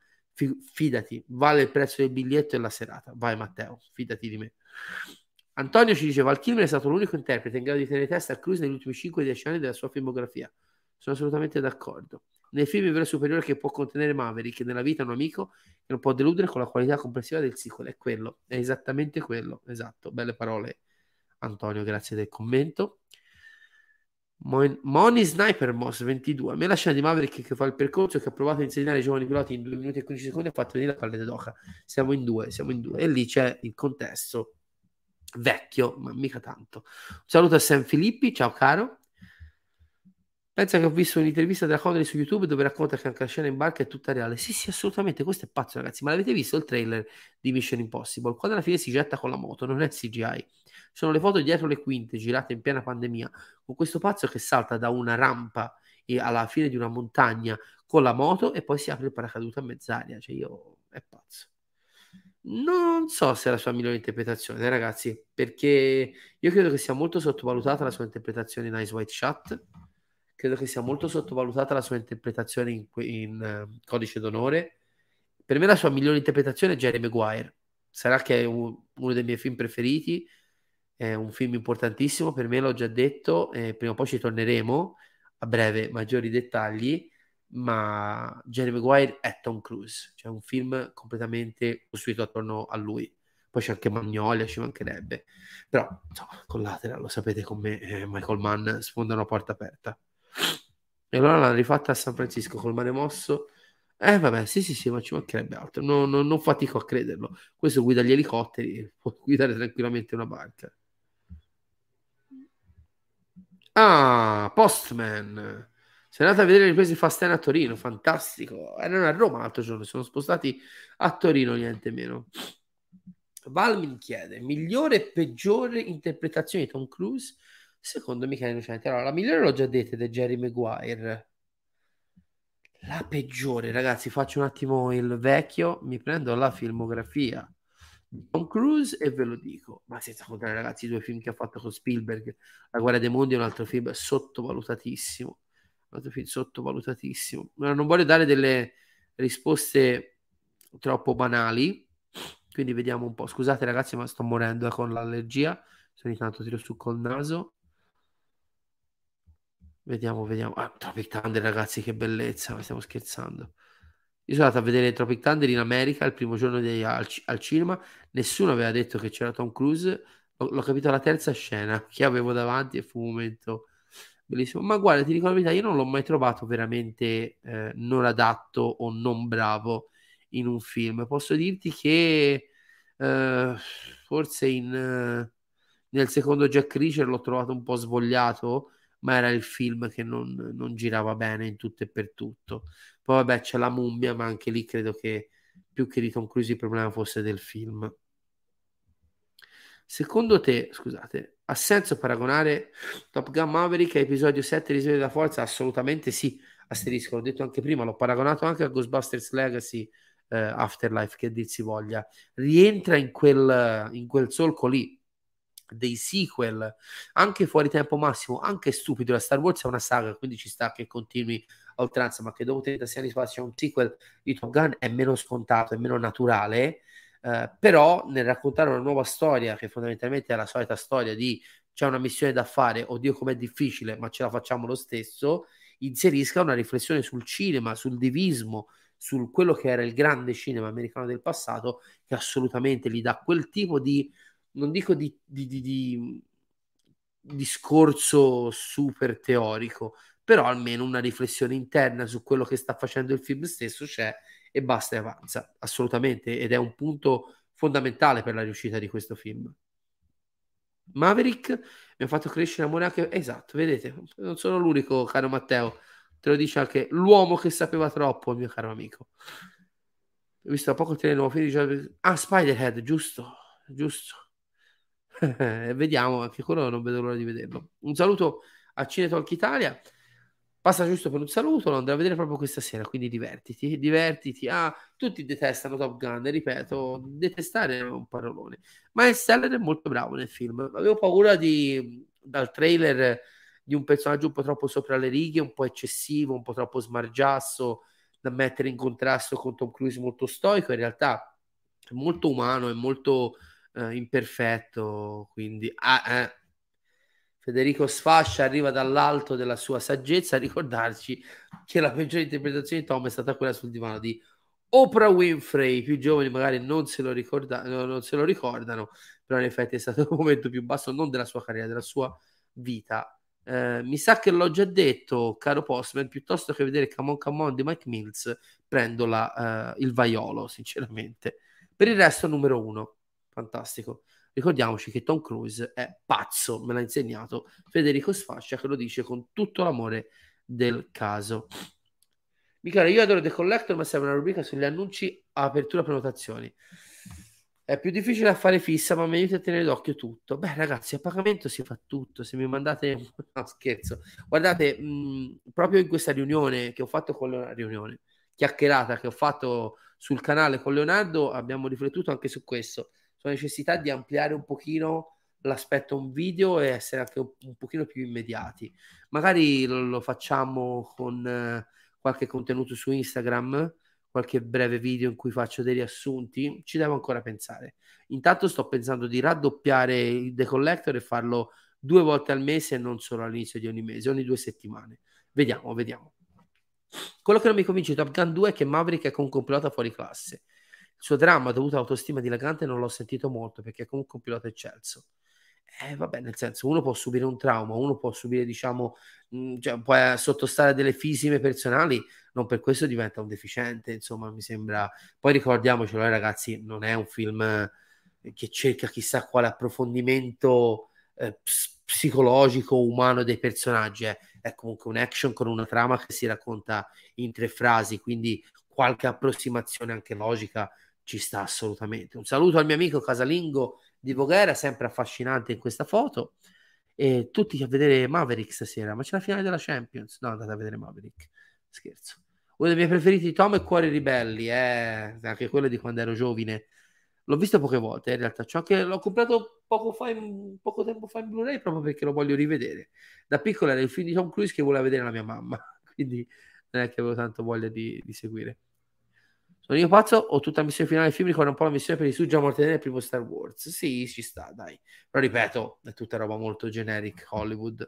fidati, vale il prezzo del biglietto e la serata. Vai Matteo, fidati di me. Antonio ci dice: Val Kilmer è stato l'unico interprete in grado di tenere testa a Cruise negli ultimi 5-10 anni della sua filmografia. Sono assolutamente d'accordo. Nel film il vero superiore che può contenere Maverick nella vita un amico che non può deludere con la qualità complessiva del sequel. È quello, è esattamente quello. Esatto, belle parole, Antonio. Grazie del commento. Money Sniper Moss 22. A me la scena di Maverick che fa il percorso che ha provato a insegnare ai giovani piloti in 2 minuti e 15 secondi ha fatto venire la palletta d'oca. Siamo in due, siamo in due. E lì c'è il contesto vecchio, ma mica tanto. Un saluto a Sam Filippi, ciao caro. Pensa che ho visto un'intervista della Connery su YouTube dove racconta che anche la scena in barca è tutta reale. Sì, sì, assolutamente, questo è pazzo, ragazzi. Ma l'avete visto il trailer di Mission Impossible? Quando alla fine si getta con la moto, non è CGI. Sono le foto dietro le quinte girate in piena pandemia, con questo pazzo che salta da una rampa alla fine di una montagna con la moto e poi si apre il paracadute a mezz'aria. Cioè, io è pazzo. Non so se è la sua migliore interpretazione, eh, ragazzi, perché io credo che sia molto sottovalutata la sua interpretazione in Ice White Shot credo che sia molto sottovalutata la sua interpretazione in, in uh, Codice d'Onore. Per me la sua migliore interpretazione è Jerry Maguire. Sarà che è un, uno dei miei film preferiti, è un film importantissimo, per me l'ho già detto, eh, prima o poi ci torneremo a breve, maggiori dettagli, ma Jerry Maguire è Tom Cruise, cioè un film completamente costruito attorno a lui. Poi c'è anche Magnolia, ci mancherebbe. Però, insomma, con Lateral, lo sapete con me, eh, Michael Mann sfonda una porta aperta. E allora l'hanno rifatta a San Francisco col mare mosso. Eh vabbè, sì sì sì, ma ci mancherebbe altro. No, no, non fatico a crederlo. Questo guida gli elicotteri, può guidare tranquillamente una barca. Ah, Postman. Sei andato a vedere le riprese Fast a Torino, fantastico. Erano a Roma l'altro giorno, sono spostati a Torino, niente meno. Valmin chiede, migliore e peggiore interpretazione di Tom Cruise Secondo Michele Innocenti. Allora, la migliore l'ho già detta è Jerry Maguire. La peggiore, ragazzi, faccio un attimo il vecchio, mi prendo la filmografia di Tom Cruise e ve lo dico, ma senza contare ragazzi i due film che ha fatto con Spielberg, La guerra dei mondi è un altro film sottovalutatissimo, un altro film sottovalutatissimo. Ma non voglio dare delle risposte troppo banali, quindi vediamo un po'. Scusate ragazzi, ma sto morendo eh, con l'allergia, se ogni tanto tiro su col naso. Vediamo, vediamo. Ah, Tropic Thunder, ragazzi, che bellezza, ma stiamo scherzando. Io sono andato a vedere Tropic Thunder in America il primo giorno di, al, al, cinema, nessuno aveva detto che c'era Tom Cruise, l'ho, l'ho capito alla terza scena che avevo davanti e fu un momento bellissimo. Ma guarda, ti dico la verità, io non l'ho mai trovato veramente eh, non adatto o non bravo in un film. Posso dirti che eh, forse in, eh, nel secondo Jack Reacher l'ho trovato un po' svogliato ma era il film che non, non girava bene in tutto e per tutto. Poi vabbè c'è la mummia, ma anche lì credo che più che di Tom Cruise il problema fosse del film. Secondo te, scusate, ha senso paragonare Top Gun Maverick a episodio 7 di della Forza? Assolutamente sì, asterisco, l'ho detto anche prima, l'ho paragonato anche a Ghostbusters Legacy eh, Afterlife, che dir si voglia. Rientra in quel, in quel solco lì, dei sequel, anche fuori tempo massimo, anche stupido. La Star Wars è una saga, quindi ci sta che continui a oltranza, ma che dopo 36 anni spazio c'è un sequel di Top Gun è meno scontato, è meno naturale. Eh, però nel raccontare una nuova storia, che fondamentalmente è la solita storia di c'è una missione da fare, oddio com'è difficile, ma ce la facciamo lo stesso, inserisca una riflessione sul cinema, sul divismo, su quello che era il grande cinema americano del passato, che assolutamente gli dà quel tipo di non dico di, di, di, di discorso super teorico, però almeno una riflessione interna su quello che sta facendo il film stesso c'è e basta e avanza, assolutamente, ed è un punto fondamentale per la riuscita di questo film. Maverick mi ha fatto crescere amore anche... Esatto, vedete, non sono l'unico, caro Matteo, te lo dice anche l'uomo che sapeva troppo, mio caro amico. Ho visto da poco il nuovo film di... Ah, Spiderhead, giusto, giusto. Vediamo, anche quello non vedo l'ora di vederlo. Un saluto a Cinetalk Italia. Passa giusto per un saluto, lo andrò a vedere proprio questa sera, quindi divertiti, divertiti. Ah, tutti detestano Top Gun, ripeto, detestare è un parolone. Ma il Steller è molto bravo nel film. Avevo paura di, dal trailer di un personaggio un po' troppo sopra le righe, un po' eccessivo, un po' troppo smargiasso da mettere in contrasto con Tom Cruise molto stoico, in realtà è molto umano, è molto eh, imperfetto, quindi ah, eh. Federico Sfascia arriva dall'alto della sua saggezza a ricordarci che la peggiore interpretazione di Tom è stata quella sul divano di Oprah Winfrey, i più giovani magari non se lo, ricorda- non se lo ricordano, però in effetti è stato il momento più basso non della sua carriera, della sua vita. Eh, mi sa che l'ho già detto, caro Postman, piuttosto che vedere Come On Come On di Mike Mills, prendo la, eh, il vaiolo, sinceramente. Per il resto, numero uno, fantastico. Ricordiamoci che Tom Cruise è pazzo, me l'ha insegnato Federico Sfascia, che lo dice con tutto l'amore del caso. Michele, io adoro The Collector, ma serve una rubrica sugli annunci apertura prenotazioni. È più difficile a fare fissa, ma mi aiuta a tenere d'occhio tutto. Beh, ragazzi, a pagamento si fa tutto. Se mi mandate. No, scherzo. Guardate, mh, proprio in questa riunione che ho fatto con Leonardo, riunione chiacchierata che ho fatto sul canale con Leonardo, abbiamo riflettuto anche su questo. Sulla necessità di ampliare un pochino l'aspetto un video e essere anche un, un pochino più immediati. Magari lo, lo facciamo con. Eh, qualche contenuto su Instagram, qualche breve video in cui faccio dei riassunti, ci devo ancora pensare. Intanto sto pensando di raddoppiare il The Collector e farlo due volte al mese e non solo all'inizio di ogni mese, ogni due settimane. Vediamo, vediamo. Quello che non mi convince di Top Gun 2 è che Maverick è comunque un pilota fuori classe. Il suo dramma dovuto all'autostima dilagante non l'ho sentito molto perché è comunque un pilota eccelso eh, vabbè, nel senso, uno può subire un trauma, uno può subire, diciamo, mh, mm, cioè, può eh, sottostare a delle fisime personali, non per questo diventa un deficiente, insomma, mi sembra. Poi ricordiamocelo, eh, ragazzi, non è un film eh, che cerca chissà quale approfondimento eh, psicologico, umano dei personaggi, eh. è comunque un action con una trama che si racconta in tre frasi, quindi qualche approssimazione anche logica ci sta assolutamente. Un saluto al mio amico casalingo di Voghera, sempre affascinante in questa foto. E tutti a vedere Maverick stasera, ma c'è la finale della Champions. No, andate a vedere Maverick. Scherzo. Uno dei miei preferiti, Tom e Cuori Ribelli, eh, anche quello di quando ero giovane. L'ho visto poche volte, in realtà. C'ho anche, l'ho comprato poco, fa in, poco tempo fa in Blu-ray proprio perché lo voglio rivedere. Da piccolo era il film di Tom Cruise che voleva vedere la mia mamma, quindi non è che avevo tanto voglia di, di seguire. Io pazzo o tutta la missione finale film ricorda un po' la missione per i suggi a morte nel primo Star Wars? Sì, ci sta, dai. Però ripeto, è tutta roba molto generic Hollywood.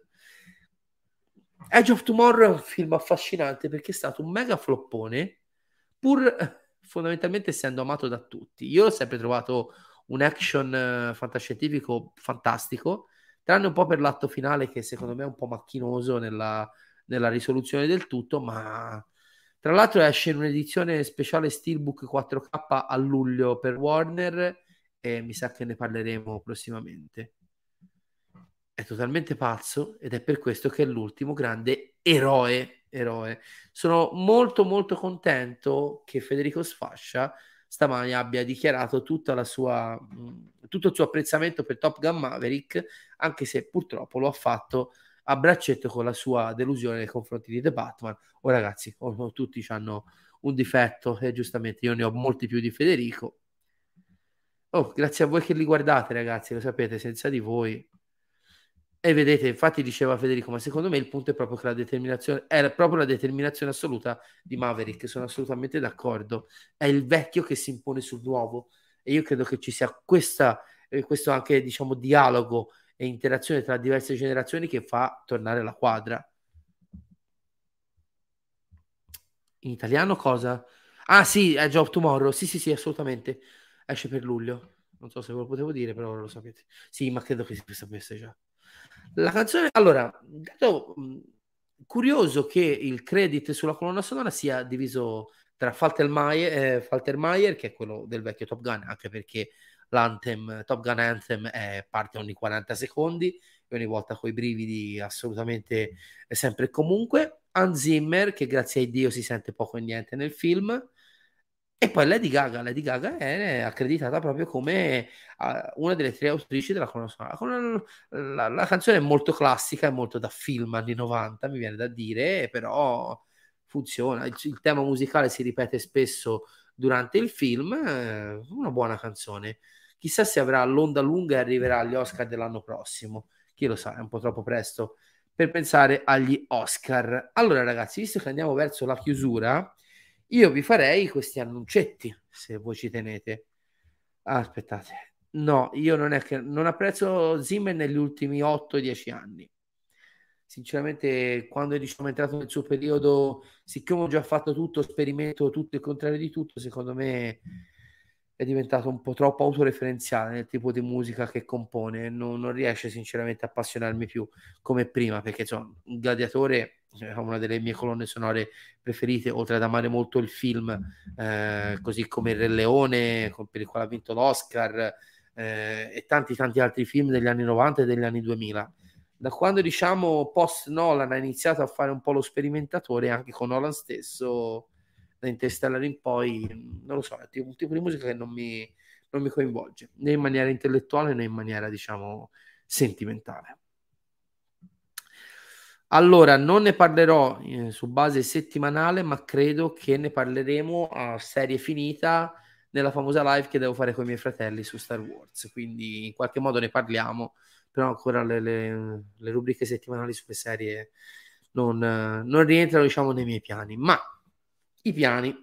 Edge of Tomorrow è un film affascinante perché è stato un mega floppone, pur fondamentalmente essendo amato da tutti. Io l'ho sempre trovato un action uh, fantascientifico fantastico, tranne un po' per l'atto finale che secondo me è un po' macchinoso nella, nella risoluzione del tutto, ma tra l'altro esce in un'edizione speciale Steelbook 4K a luglio per Warner e mi sa che ne parleremo prossimamente. È totalmente pazzo ed è per questo che è l'ultimo grande eroe. eroe. Sono molto molto contento che Federico Sfascia stamani abbia dichiarato sua, tutto il suo apprezzamento per Top Gun Maverick, anche se purtroppo lo ha fatto a braccetto con la sua delusione nei confronti di The Batman. Oh ragazzi, oh, oh, tutti hanno un difetto e giustamente io ne ho molti più di Federico. Oh, grazie a voi che li guardate ragazzi, lo sapete, senza di voi. E vedete, infatti diceva Federico, ma secondo me il punto è proprio che la determinazione, è proprio la determinazione assoluta di Maverick, sono assolutamente d'accordo. È il vecchio che si impone sul nuovo e io credo che ci sia questa, eh, questo anche, diciamo, dialogo e interazione tra diverse generazioni che fa tornare la quadra. In italiano cosa? Ah sì, è Job Tomorrow, sì sì sì, assolutamente, esce per luglio. Non so se ve lo potevo dire, però lo sapete. Sì, ma credo che si sapesse già. La canzone, allora, dato, curioso che il credit sulla colonna sonora sia diviso tra Faltermeyer, eh, Faltermeyer, che è quello del vecchio Top Gun, anche perché l'Anthem, Top Gun Anthem è parte ogni 40 secondi e ogni volta coi brividi assolutamente sempre e comunque. Hans Zimmer, che grazie a Dio si sente poco e niente nel film. E poi Lady Gaga, Lady Gaga è accreditata proprio come una delle tre autrici della colonna sonora. La, la, canzone è molto classica, è molto da film anni 90, mi viene da dire, però funziona. Il, il tema musicale si ripete spesso durante il film, eh, una buona canzone. Chissà se avrà l'onda lunga e arriverà agli Oscar dell'anno prossimo. Chi lo sa, è un po' troppo presto per pensare agli Oscar. Allora ragazzi, visto che andiamo verso la chiusura, io vi farei questi annuncetti, se voi ci tenete. Ah, aspettate. No, io non è che non apprezzo Zimmer negli ultimi 8-10 anni sinceramente quando diciamo, è entrato nel suo periodo, siccome ho già fatto tutto, sperimento tutto il contrario di tutto, secondo me è diventato un po' troppo autoreferenziale nel tipo di musica che compone, non, non riesce sinceramente a appassionarmi più come prima, perché insomma, Gladiatore è una delle mie colonne sonore preferite, oltre ad amare molto il film, eh, così come Il Re Leone, per il quale ha vinto l'Oscar, eh, e tanti tanti altri film degli anni 90 e degli anni 2000 da quando diciamo post Nolan ha iniziato a fare un po' lo sperimentatore anche con Nolan stesso da Interstellar in poi non lo so è un tipo di musica che non mi, non mi coinvolge né in maniera intellettuale né in maniera diciamo sentimentale. Allora non ne parlerò eh, su base settimanale ma credo che ne parleremo a serie finita nella famosa live che devo fare con i miei fratelli su Star Wars. Quindi in qualche modo ne parliamo però ancora le, le, le rubriche settimanali sulle serie non, non, rientrano diciamo nei miei piani. Ma i piani.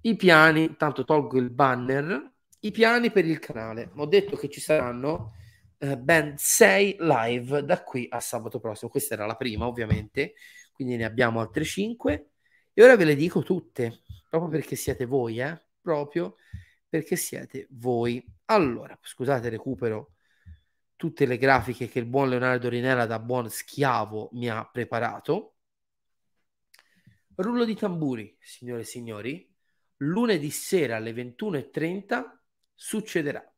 I piani tanto tolgo il banner i piani per il canale. Ho detto che ci saranno eh, ben sei live da qui a sabato prossimo. Questa era la prima ovviamente. Quindi ne abbiamo altre cinque. E ora ve le dico tutte proprio perché siete voi eh? proprio perché siete voi. Allora scusate recupero. Tutte le grafiche che il buon Leonardo Rinella da buon schiavo mi ha preparato. Rullo di tamburi, signore e signori, lunedì sera alle 21.30 succederà.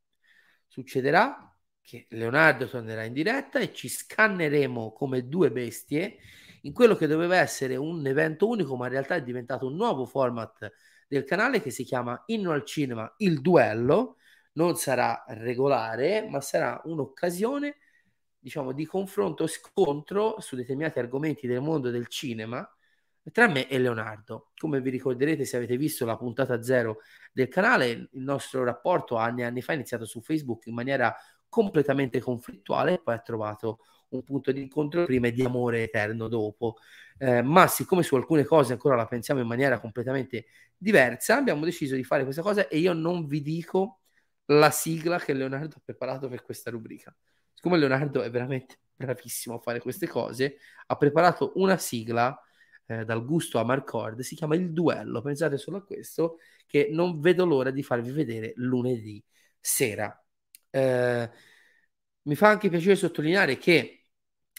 Succederà che Leonardo tornerà in diretta e ci scanneremo come due bestie in quello che doveva essere un evento unico, ma in realtà è diventato un nuovo format del canale che si chiama Inno al Cinema, il duello, non sarà regolare, ma sarà un'occasione, diciamo, di confronto scontro su determinati argomenti del mondo del cinema tra me e Leonardo. Come vi ricorderete se avete visto la puntata zero del canale, il nostro rapporto anni e anni fa è iniziato su Facebook in maniera completamente conflittuale poi ha trovato un punto di incontro prima e di amore eterno dopo. Eh, ma siccome su alcune cose ancora la pensiamo in maniera completamente diversa, abbiamo deciso di fare questa cosa e io non vi dico la sigla che Leonardo ha preparato per questa rubrica. Siccome Leonardo è veramente bravissimo a fare queste cose, ha preparato una sigla eh, dal gusto a Marcord, si chiama Il Duello. Pensate solo a questo, che non vedo l'ora di farvi vedere lunedì sera. Eh, mi fa anche piacere sottolineare che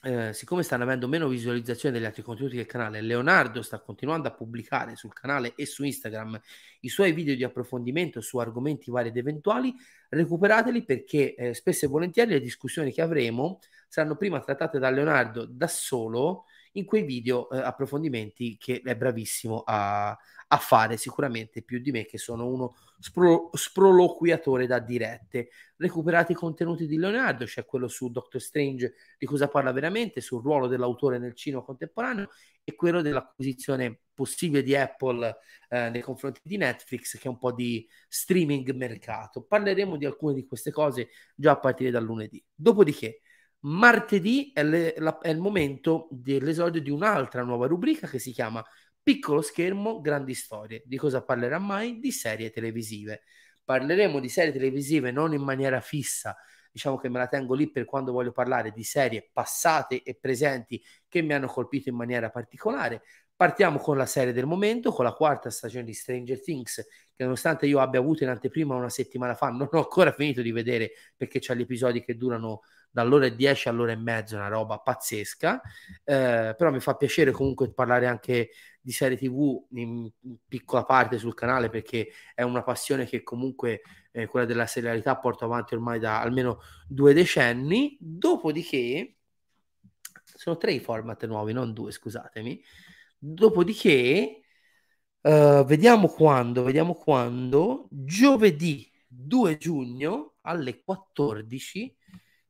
eh, siccome stanno avendo meno visualizzazioni degli altri contenuti del canale, Leonardo sta continuando a pubblicare sul canale e su Instagram i suoi video di approfondimento su argomenti vari ed eventuali. Recuperateli perché eh, spesso e volentieri le discussioni che avremo saranno prima trattate da Leonardo da solo in quei video eh, approfondimenti che è bravissimo a, a, fare sicuramente più di me che sono uno spro, sproloquiatore da dirette. Recuperate i contenuti di Leonardo, c'è quello su Doctor Strange di cosa parla veramente, sul ruolo dell'autore nel cinema contemporaneo e quello dell'acquisizione possibile di Apple eh, nei confronti di Netflix che è un po' di streaming mercato. Parleremo di alcune di queste cose già a partire dal lunedì. Dopodiché Martedì è, le, la, è, il momento dell'esordio di un'altra nuova rubrica che si chiama Piccolo schermo, grandi storie. Di cosa parlerà mai? Di serie televisive. Parleremo di serie televisive non in maniera fissa, diciamo che me la tengo lì per quando voglio parlare di serie passate e presenti che mi hanno colpito in maniera particolare. Partiamo con la serie del momento, con la quarta stagione di Stranger Things, che nonostante io abbia avuto in anteprima una settimana fa, non ho ancora finito di vedere perché c'è gli episodi che durano dall'ora e 10 all'ora e mezza, una roba pazzesca, eh, però mi fa piacere comunque parlare anche di serie tv in, piccola parte sul canale perché è una passione che comunque eh, quella della serialità porto avanti ormai da almeno due decenni, dopodiché sono tre i format nuovi, non due, scusatemi, dopodiché Uh, vediamo quando, vediamo quando, giovedì 2 giugno alle 14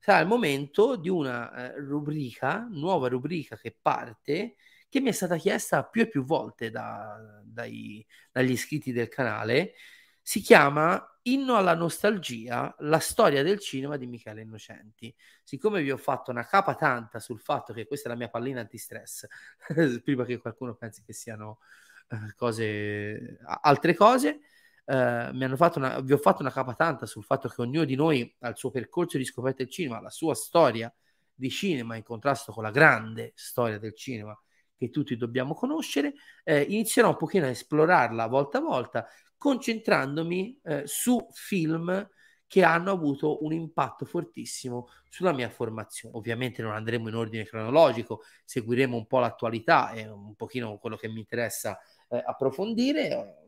sarà il momento di una eh, rubrica, nuova rubrica che parte, che mi è stata chiesta più e più volte da, dai, dagli iscritti del canale. Si chiama Inno alla nostalgia, la storia del cinema di Michele Innocenti. Siccome vi ho fatto una capa tanta sul fatto che questa è la mia pallina antistress, prima che qualcuno pensi che siano uh, cose, altre cose, uh, mi hanno fatto una, vi ho fatto una capa tanta sul fatto che ognuno di noi ha il suo percorso di scoperta del cinema, la sua storia di cinema in contrasto con la grande storia del cinema che tutti dobbiamo conoscere, eh, inizierò un pochino a esplorarla volta a volta, concentrandomi eh, su film che hanno avuto un impatto fortissimo sulla mia formazione. Ovviamente non andremo in ordine cronologico, seguiremo un po' l'attualità e un pochino quello che mi interessa eh, approfondire.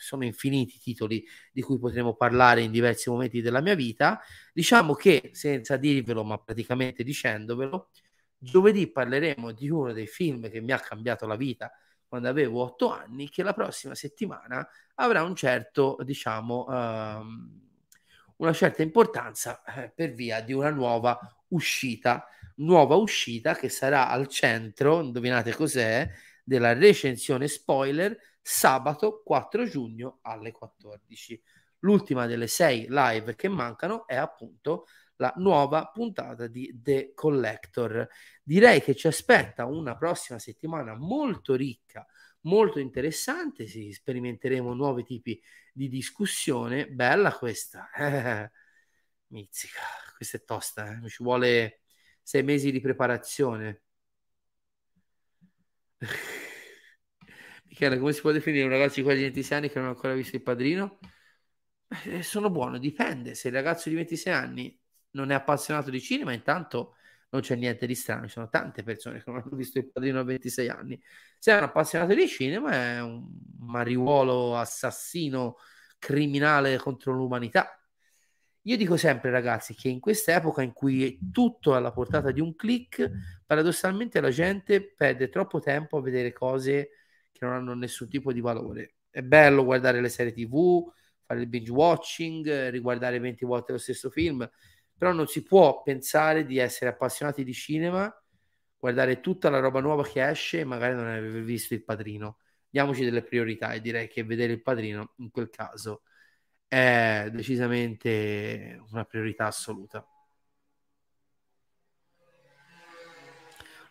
Sono infiniti i titoli di cui potremo parlare in diversi momenti della mia vita. Diciamo che, senza dirvelo, ma praticamente dicendovelo, Giovedì parleremo di uno dei film che mi ha cambiato la vita quando avevo otto anni, che la prossima settimana avrà un certo, diciamo, um, una certa importanza eh, per via di una nuova uscita, nuova uscita che sarà al centro, indovinate cos'è, della recensione spoiler sabato 4 giugno alle 14. L'ultima delle sei live che mancano è appunto la nuova puntata di The Collector. Direi che ci aspetta una prossima settimana molto ricca, molto interessante, sì, sperimenteremo nuovi tipi di discussione. Bella questa, mizzica, questa è tosta, eh. mi ci vuole sei mesi di preparazione. Michele, come si può definire un ragazzo di quasi 26 anni che non ha ancora visto il padrino? Eh, sono buono, dipende. Se il ragazzo di 26 anni non è appassionato di cinema, intanto non c'è niente di strano, ci sono tante persone che non hanno visto il padrino a 26 anni. Se è un appassionato di cinema è un mariuolo assassino criminale contro l'umanità. Io dico sempre, ragazzi, che in questa epoca in cui tutto è alla portata di un click, paradossalmente la gente perde troppo tempo a vedere cose che non hanno nessun tipo di valore. È bello guardare le serie TV, fare il binge watching, riguardare 20 volte lo stesso film, però non si può pensare di essere appassionati di cinema, guardare tutta la roba nuova che esce e magari non aver visto il padrino. Diamoci delle priorità e direi che vedere il padrino in quel caso è decisamente una priorità assoluta.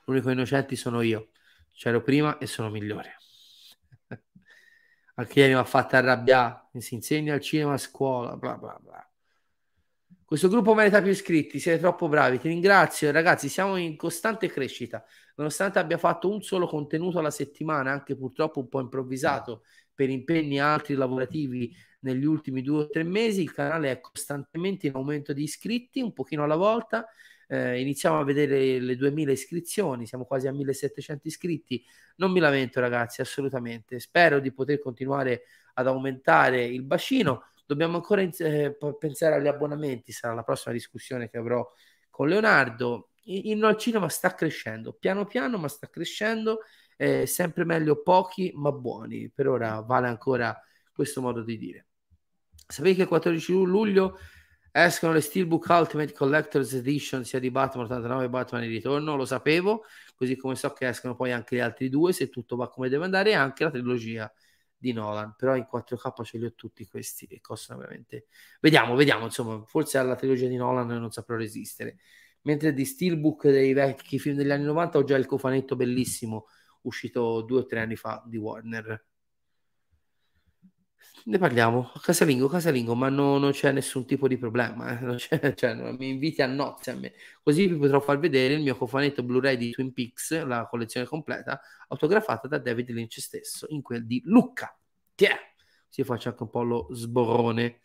L'unico innocenti sono io. C'ero prima e sono migliore. Anche ieri mi ha fatto arrabbiare. Si insegna il cinema a scuola, bla bla bla. Questo gruppo merita più iscritti, siete troppo bravi, ti ringrazio. Ragazzi, siamo in costante crescita. Nonostante abbia fatto un solo contenuto alla settimana, anche purtroppo un po' improvvisato per impegni altri lavorativi negli ultimi due o tre mesi, il canale è costantemente in aumento di iscritti, un pochino alla volta. Eh, iniziamo a vedere le 2000 iscrizioni, siamo quasi a 1700 iscritti. Non mi lamento, ragazzi, assolutamente. Spero di poter continuare ad aumentare il bacino Dobbiamo ancora eh, pensare agli abbonamenti, sarà la prossima discussione che avrò con Leonardo. Il al cinema sta crescendo, piano piano, ma sta crescendo. Eh, sempre meglio pochi, ma buoni. Per ora vale ancora questo modo di dire. Sapete che il 14 luglio escono le Steelbook Ultimate Collector's Edition sia di Batman 89 e Batman in ritorno, lo sapevo, così come so che escono poi anche gli altri due, se tutto va come deve andare, e anche la trilogia di Nolan, però in 4K ce li ho tutti questi e costano veramente. Vediamo, vediamo, insomma, forse alla trilogia di Nolan non saprò resistere. Mentre di Steelbook dei vecchi film degli anni 90 ho già il cofanetto bellissimo uscito due o tre anni fa di Warner. Ne parliamo, casalingo, casalingo, ma no, non c'è nessun tipo di problema, eh. non cioè, non mi inviti a nozze a me. Così vi potrò far vedere il mio cofanetto Blu-ray di Twin Peaks, la collezione completa, autografata da David Lynch stesso, in quel di Lucca. Tiè! Si faccia anche un po' lo sborrone.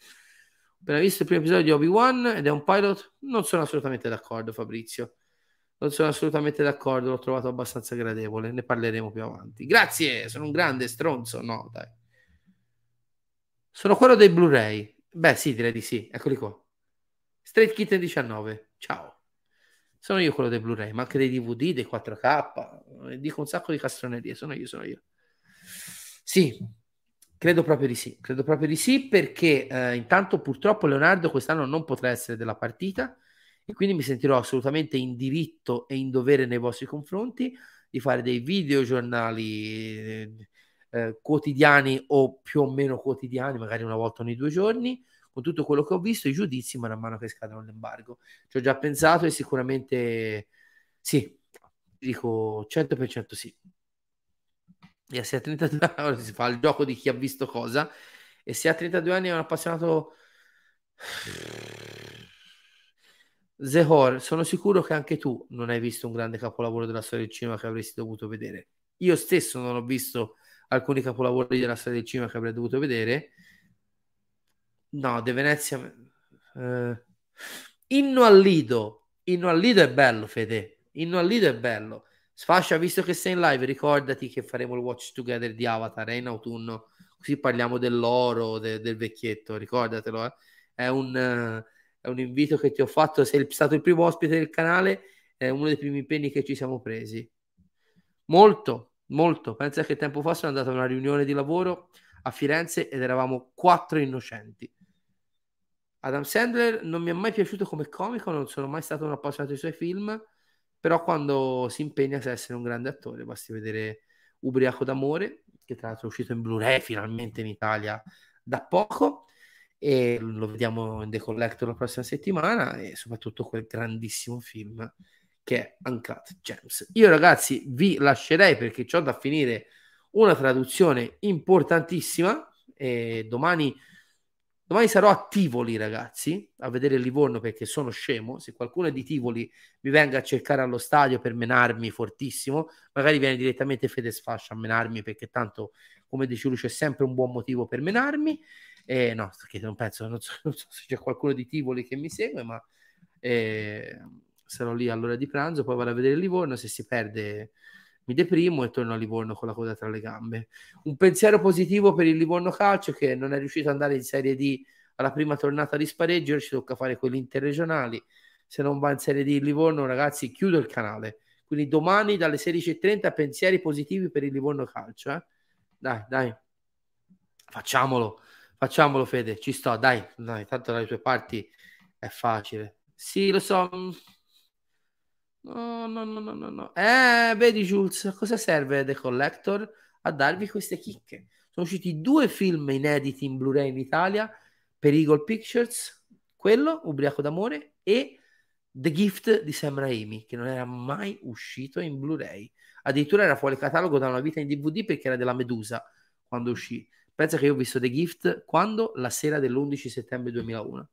Appena visto il primo episodio di Obi-Wan ed è un pilot, non sono assolutamente d'accordo Fabrizio. Non sono assolutamente d'accordo, l'ho trovato abbastanza gradevole, ne parleremo più avanti. Grazie, sono un grande stronzo, no, dai. Sono quello dei Blu-ray. Beh, sì, direi di sì. Eccoli qua. Straight Kitten 19. Ciao. Sono io quello dei Blu-ray, ma anche dei DVD, dei 4K. Dico un sacco di castronerie. Sono io, sono io. Sì, credo proprio di sì. Credo proprio di sì perché eh, intanto purtroppo Leonardo quest'anno non potrà essere della partita e quindi mi sentirò assolutamente in diritto e in dovere nei vostri confronti di fare dei video giornali eh, quotidiani o più o meno quotidiani, magari una volta ogni due giorni, con tutto quello che ho visto, i giudizi man mano che scadono l'embargo. Ci ho già pensato e sicuramente sì, dico 100% sì. E se a 32 anni si fa il gioco di chi ha visto cosa e se a 32 anni è un appassionato Zehor, sono sicuro che anche tu non hai visto un grande capolavoro della storia del cinema che avresti dovuto vedere. Io stesso non ho visto alcuni capolavori della storia del cinema che avrei dovuto vedere. No, De Venezia. Eh. Inno al Lido. Inno al Lido è bello, Fede. Inno al Lido è bello. Sfascia, visto che sei in live, ricordati che faremo il watch together di Avatar eh, in autunno. Così parliamo dell'oro, de- del vecchietto. Ricordatelo, eh. È un. Uh, è un invito che ti ho fatto, sei stato il primo ospite del canale, è uno dei primi impegni che ci siamo presi. Molto, molto. Pensa che tempo fa sono andato a una riunione di lavoro a Firenze ed eravamo quattro innocenti. Adam Sandler non mi è mai piaciuto come comico, non sono mai stato un appassionato dei suoi film, però quando si impegna sa essere un grande attore, basti vedere Ubriaco d'amore, che tra l'altro è uscito in Blu-ray finalmente in Italia da poco, e lo vediamo in The Collector la prossima settimana e soprattutto quel grandissimo film che è Uncut Gems. Io ragazzi vi lascerei perché ho da finire una traduzione importantissima e domani, domani sarò a Tivoli ragazzi a vedere Livorno perché sono scemo. Se qualcuno di Tivoli mi venga a cercare allo stadio per menarmi fortissimo. Magari viene direttamente Fede Fascia a menarmi perché tanto come dice lui c'è sempre un buon motivo per menarmi. Eh, no, non penso, non so, non so, se c'è qualcuno di Tivoli che mi segue, ma eh, sarò lì all'ora di pranzo, poi vado a vedere Livorno, se si perde mi deprimo e torno a Livorno con la coda tra le gambe. Un pensiero positivo per il Livorno Calcio che non è riuscito ad andare in Serie D alla prima tornata di spareggio, ora ci tocca fare quelli interregionali. Se non va in Serie D il Livorno, ragazzi, chiudo il canale. Quindi domani dalle 16.30 pensieri positivi per il Livorno Calcio. Eh? Dai, dai, facciamolo. Facciamolo, Fede, ci sto, dai, dai, tanto dalle tue parti è facile. Sì, lo so. No, no, no, no, no. Eh, vedi, Jules, a cosa serve The Collector? A darvi queste chicche. Sono usciti due film inediti in Blu-ray in Italia per Eagle Pictures, quello, Ubriaco d'amore, e The Gift di Sam Raimi, che non era mai uscito in Blu-ray. Addirittura era fuori catalogo da una vita in DVD perché era della Medusa quando uscì. Pensa che io ho visto The Gift quando? La sera dell'11 settembre 2001.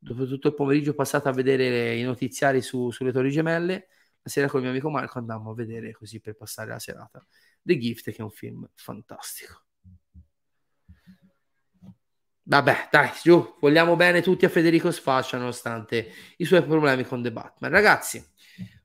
Dopo tutto il pomeriggio passato a vedere i notiziari su, sulle Torri Gemelle, la sera con il mio amico Marco andammo a vedere così per passare la serata. The Gift, che è un film fantastico. Vabbè, dai, giù, vogliamo bene tutti a Federico Sfascia nonostante i suoi problemi con The Batman. Ragazzi,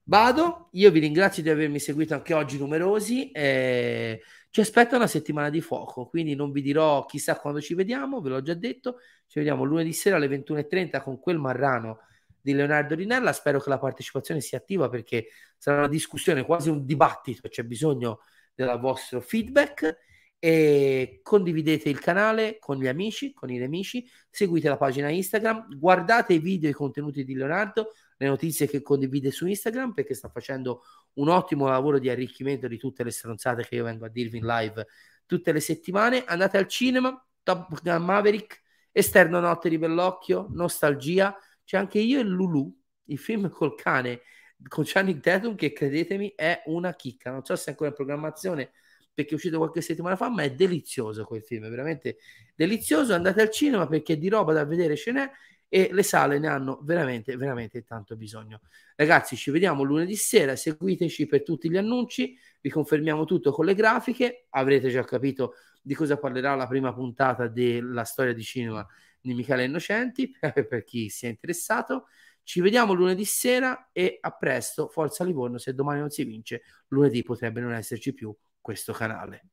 vado, io vi ringrazio di avermi seguito anche oggi numerosi. Eh, ci aspetta una settimana di fuoco, quindi non vi dirò chissà quando ci vediamo, ve l'ho già detto, ci vediamo lunedì sera alle 21.30 con quel marrano di Leonardo Rinella, spero che la partecipazione sia attiva perché sarà una discussione, quasi un dibattito, c'è bisogno del vostro feedback. E condividete il canale con gli amici, con i nemici, seguite la pagina Instagram, guardate i video e i contenuti di Leonardo, le notizie che condivide su Instagram perché sta facendo un ottimo lavoro di arricchimento di tutte le stronzate che io vengo a dirvi in live tutte le settimane. Andate al cinema, Top Gun Maverick, Esterno Notte di Bellocchio, Nostalgia, c'è anche io e Lulu, il film col cane con Channing Tatum che credetemi è una chicca, non so se è ancora in programmazione perché è uscito qualche settimana fa, ma è delizioso quel film, veramente delizioso. Andate al cinema perché di roba da vedere ce n'è e le sale ne hanno veramente, veramente tanto bisogno. Ragazzi, ci vediamo lunedì sera, seguiteci per tutti gli annunci, vi confermiamo tutto con le grafiche, avrete già capito di cosa parlerà la prima puntata della storia di cinema di Michele Innocenti, per chi sia interessato. Ci vediamo lunedì sera e a presto, forza Livorno, se domani non si vince, lunedì potrebbe non esserci più questo canale.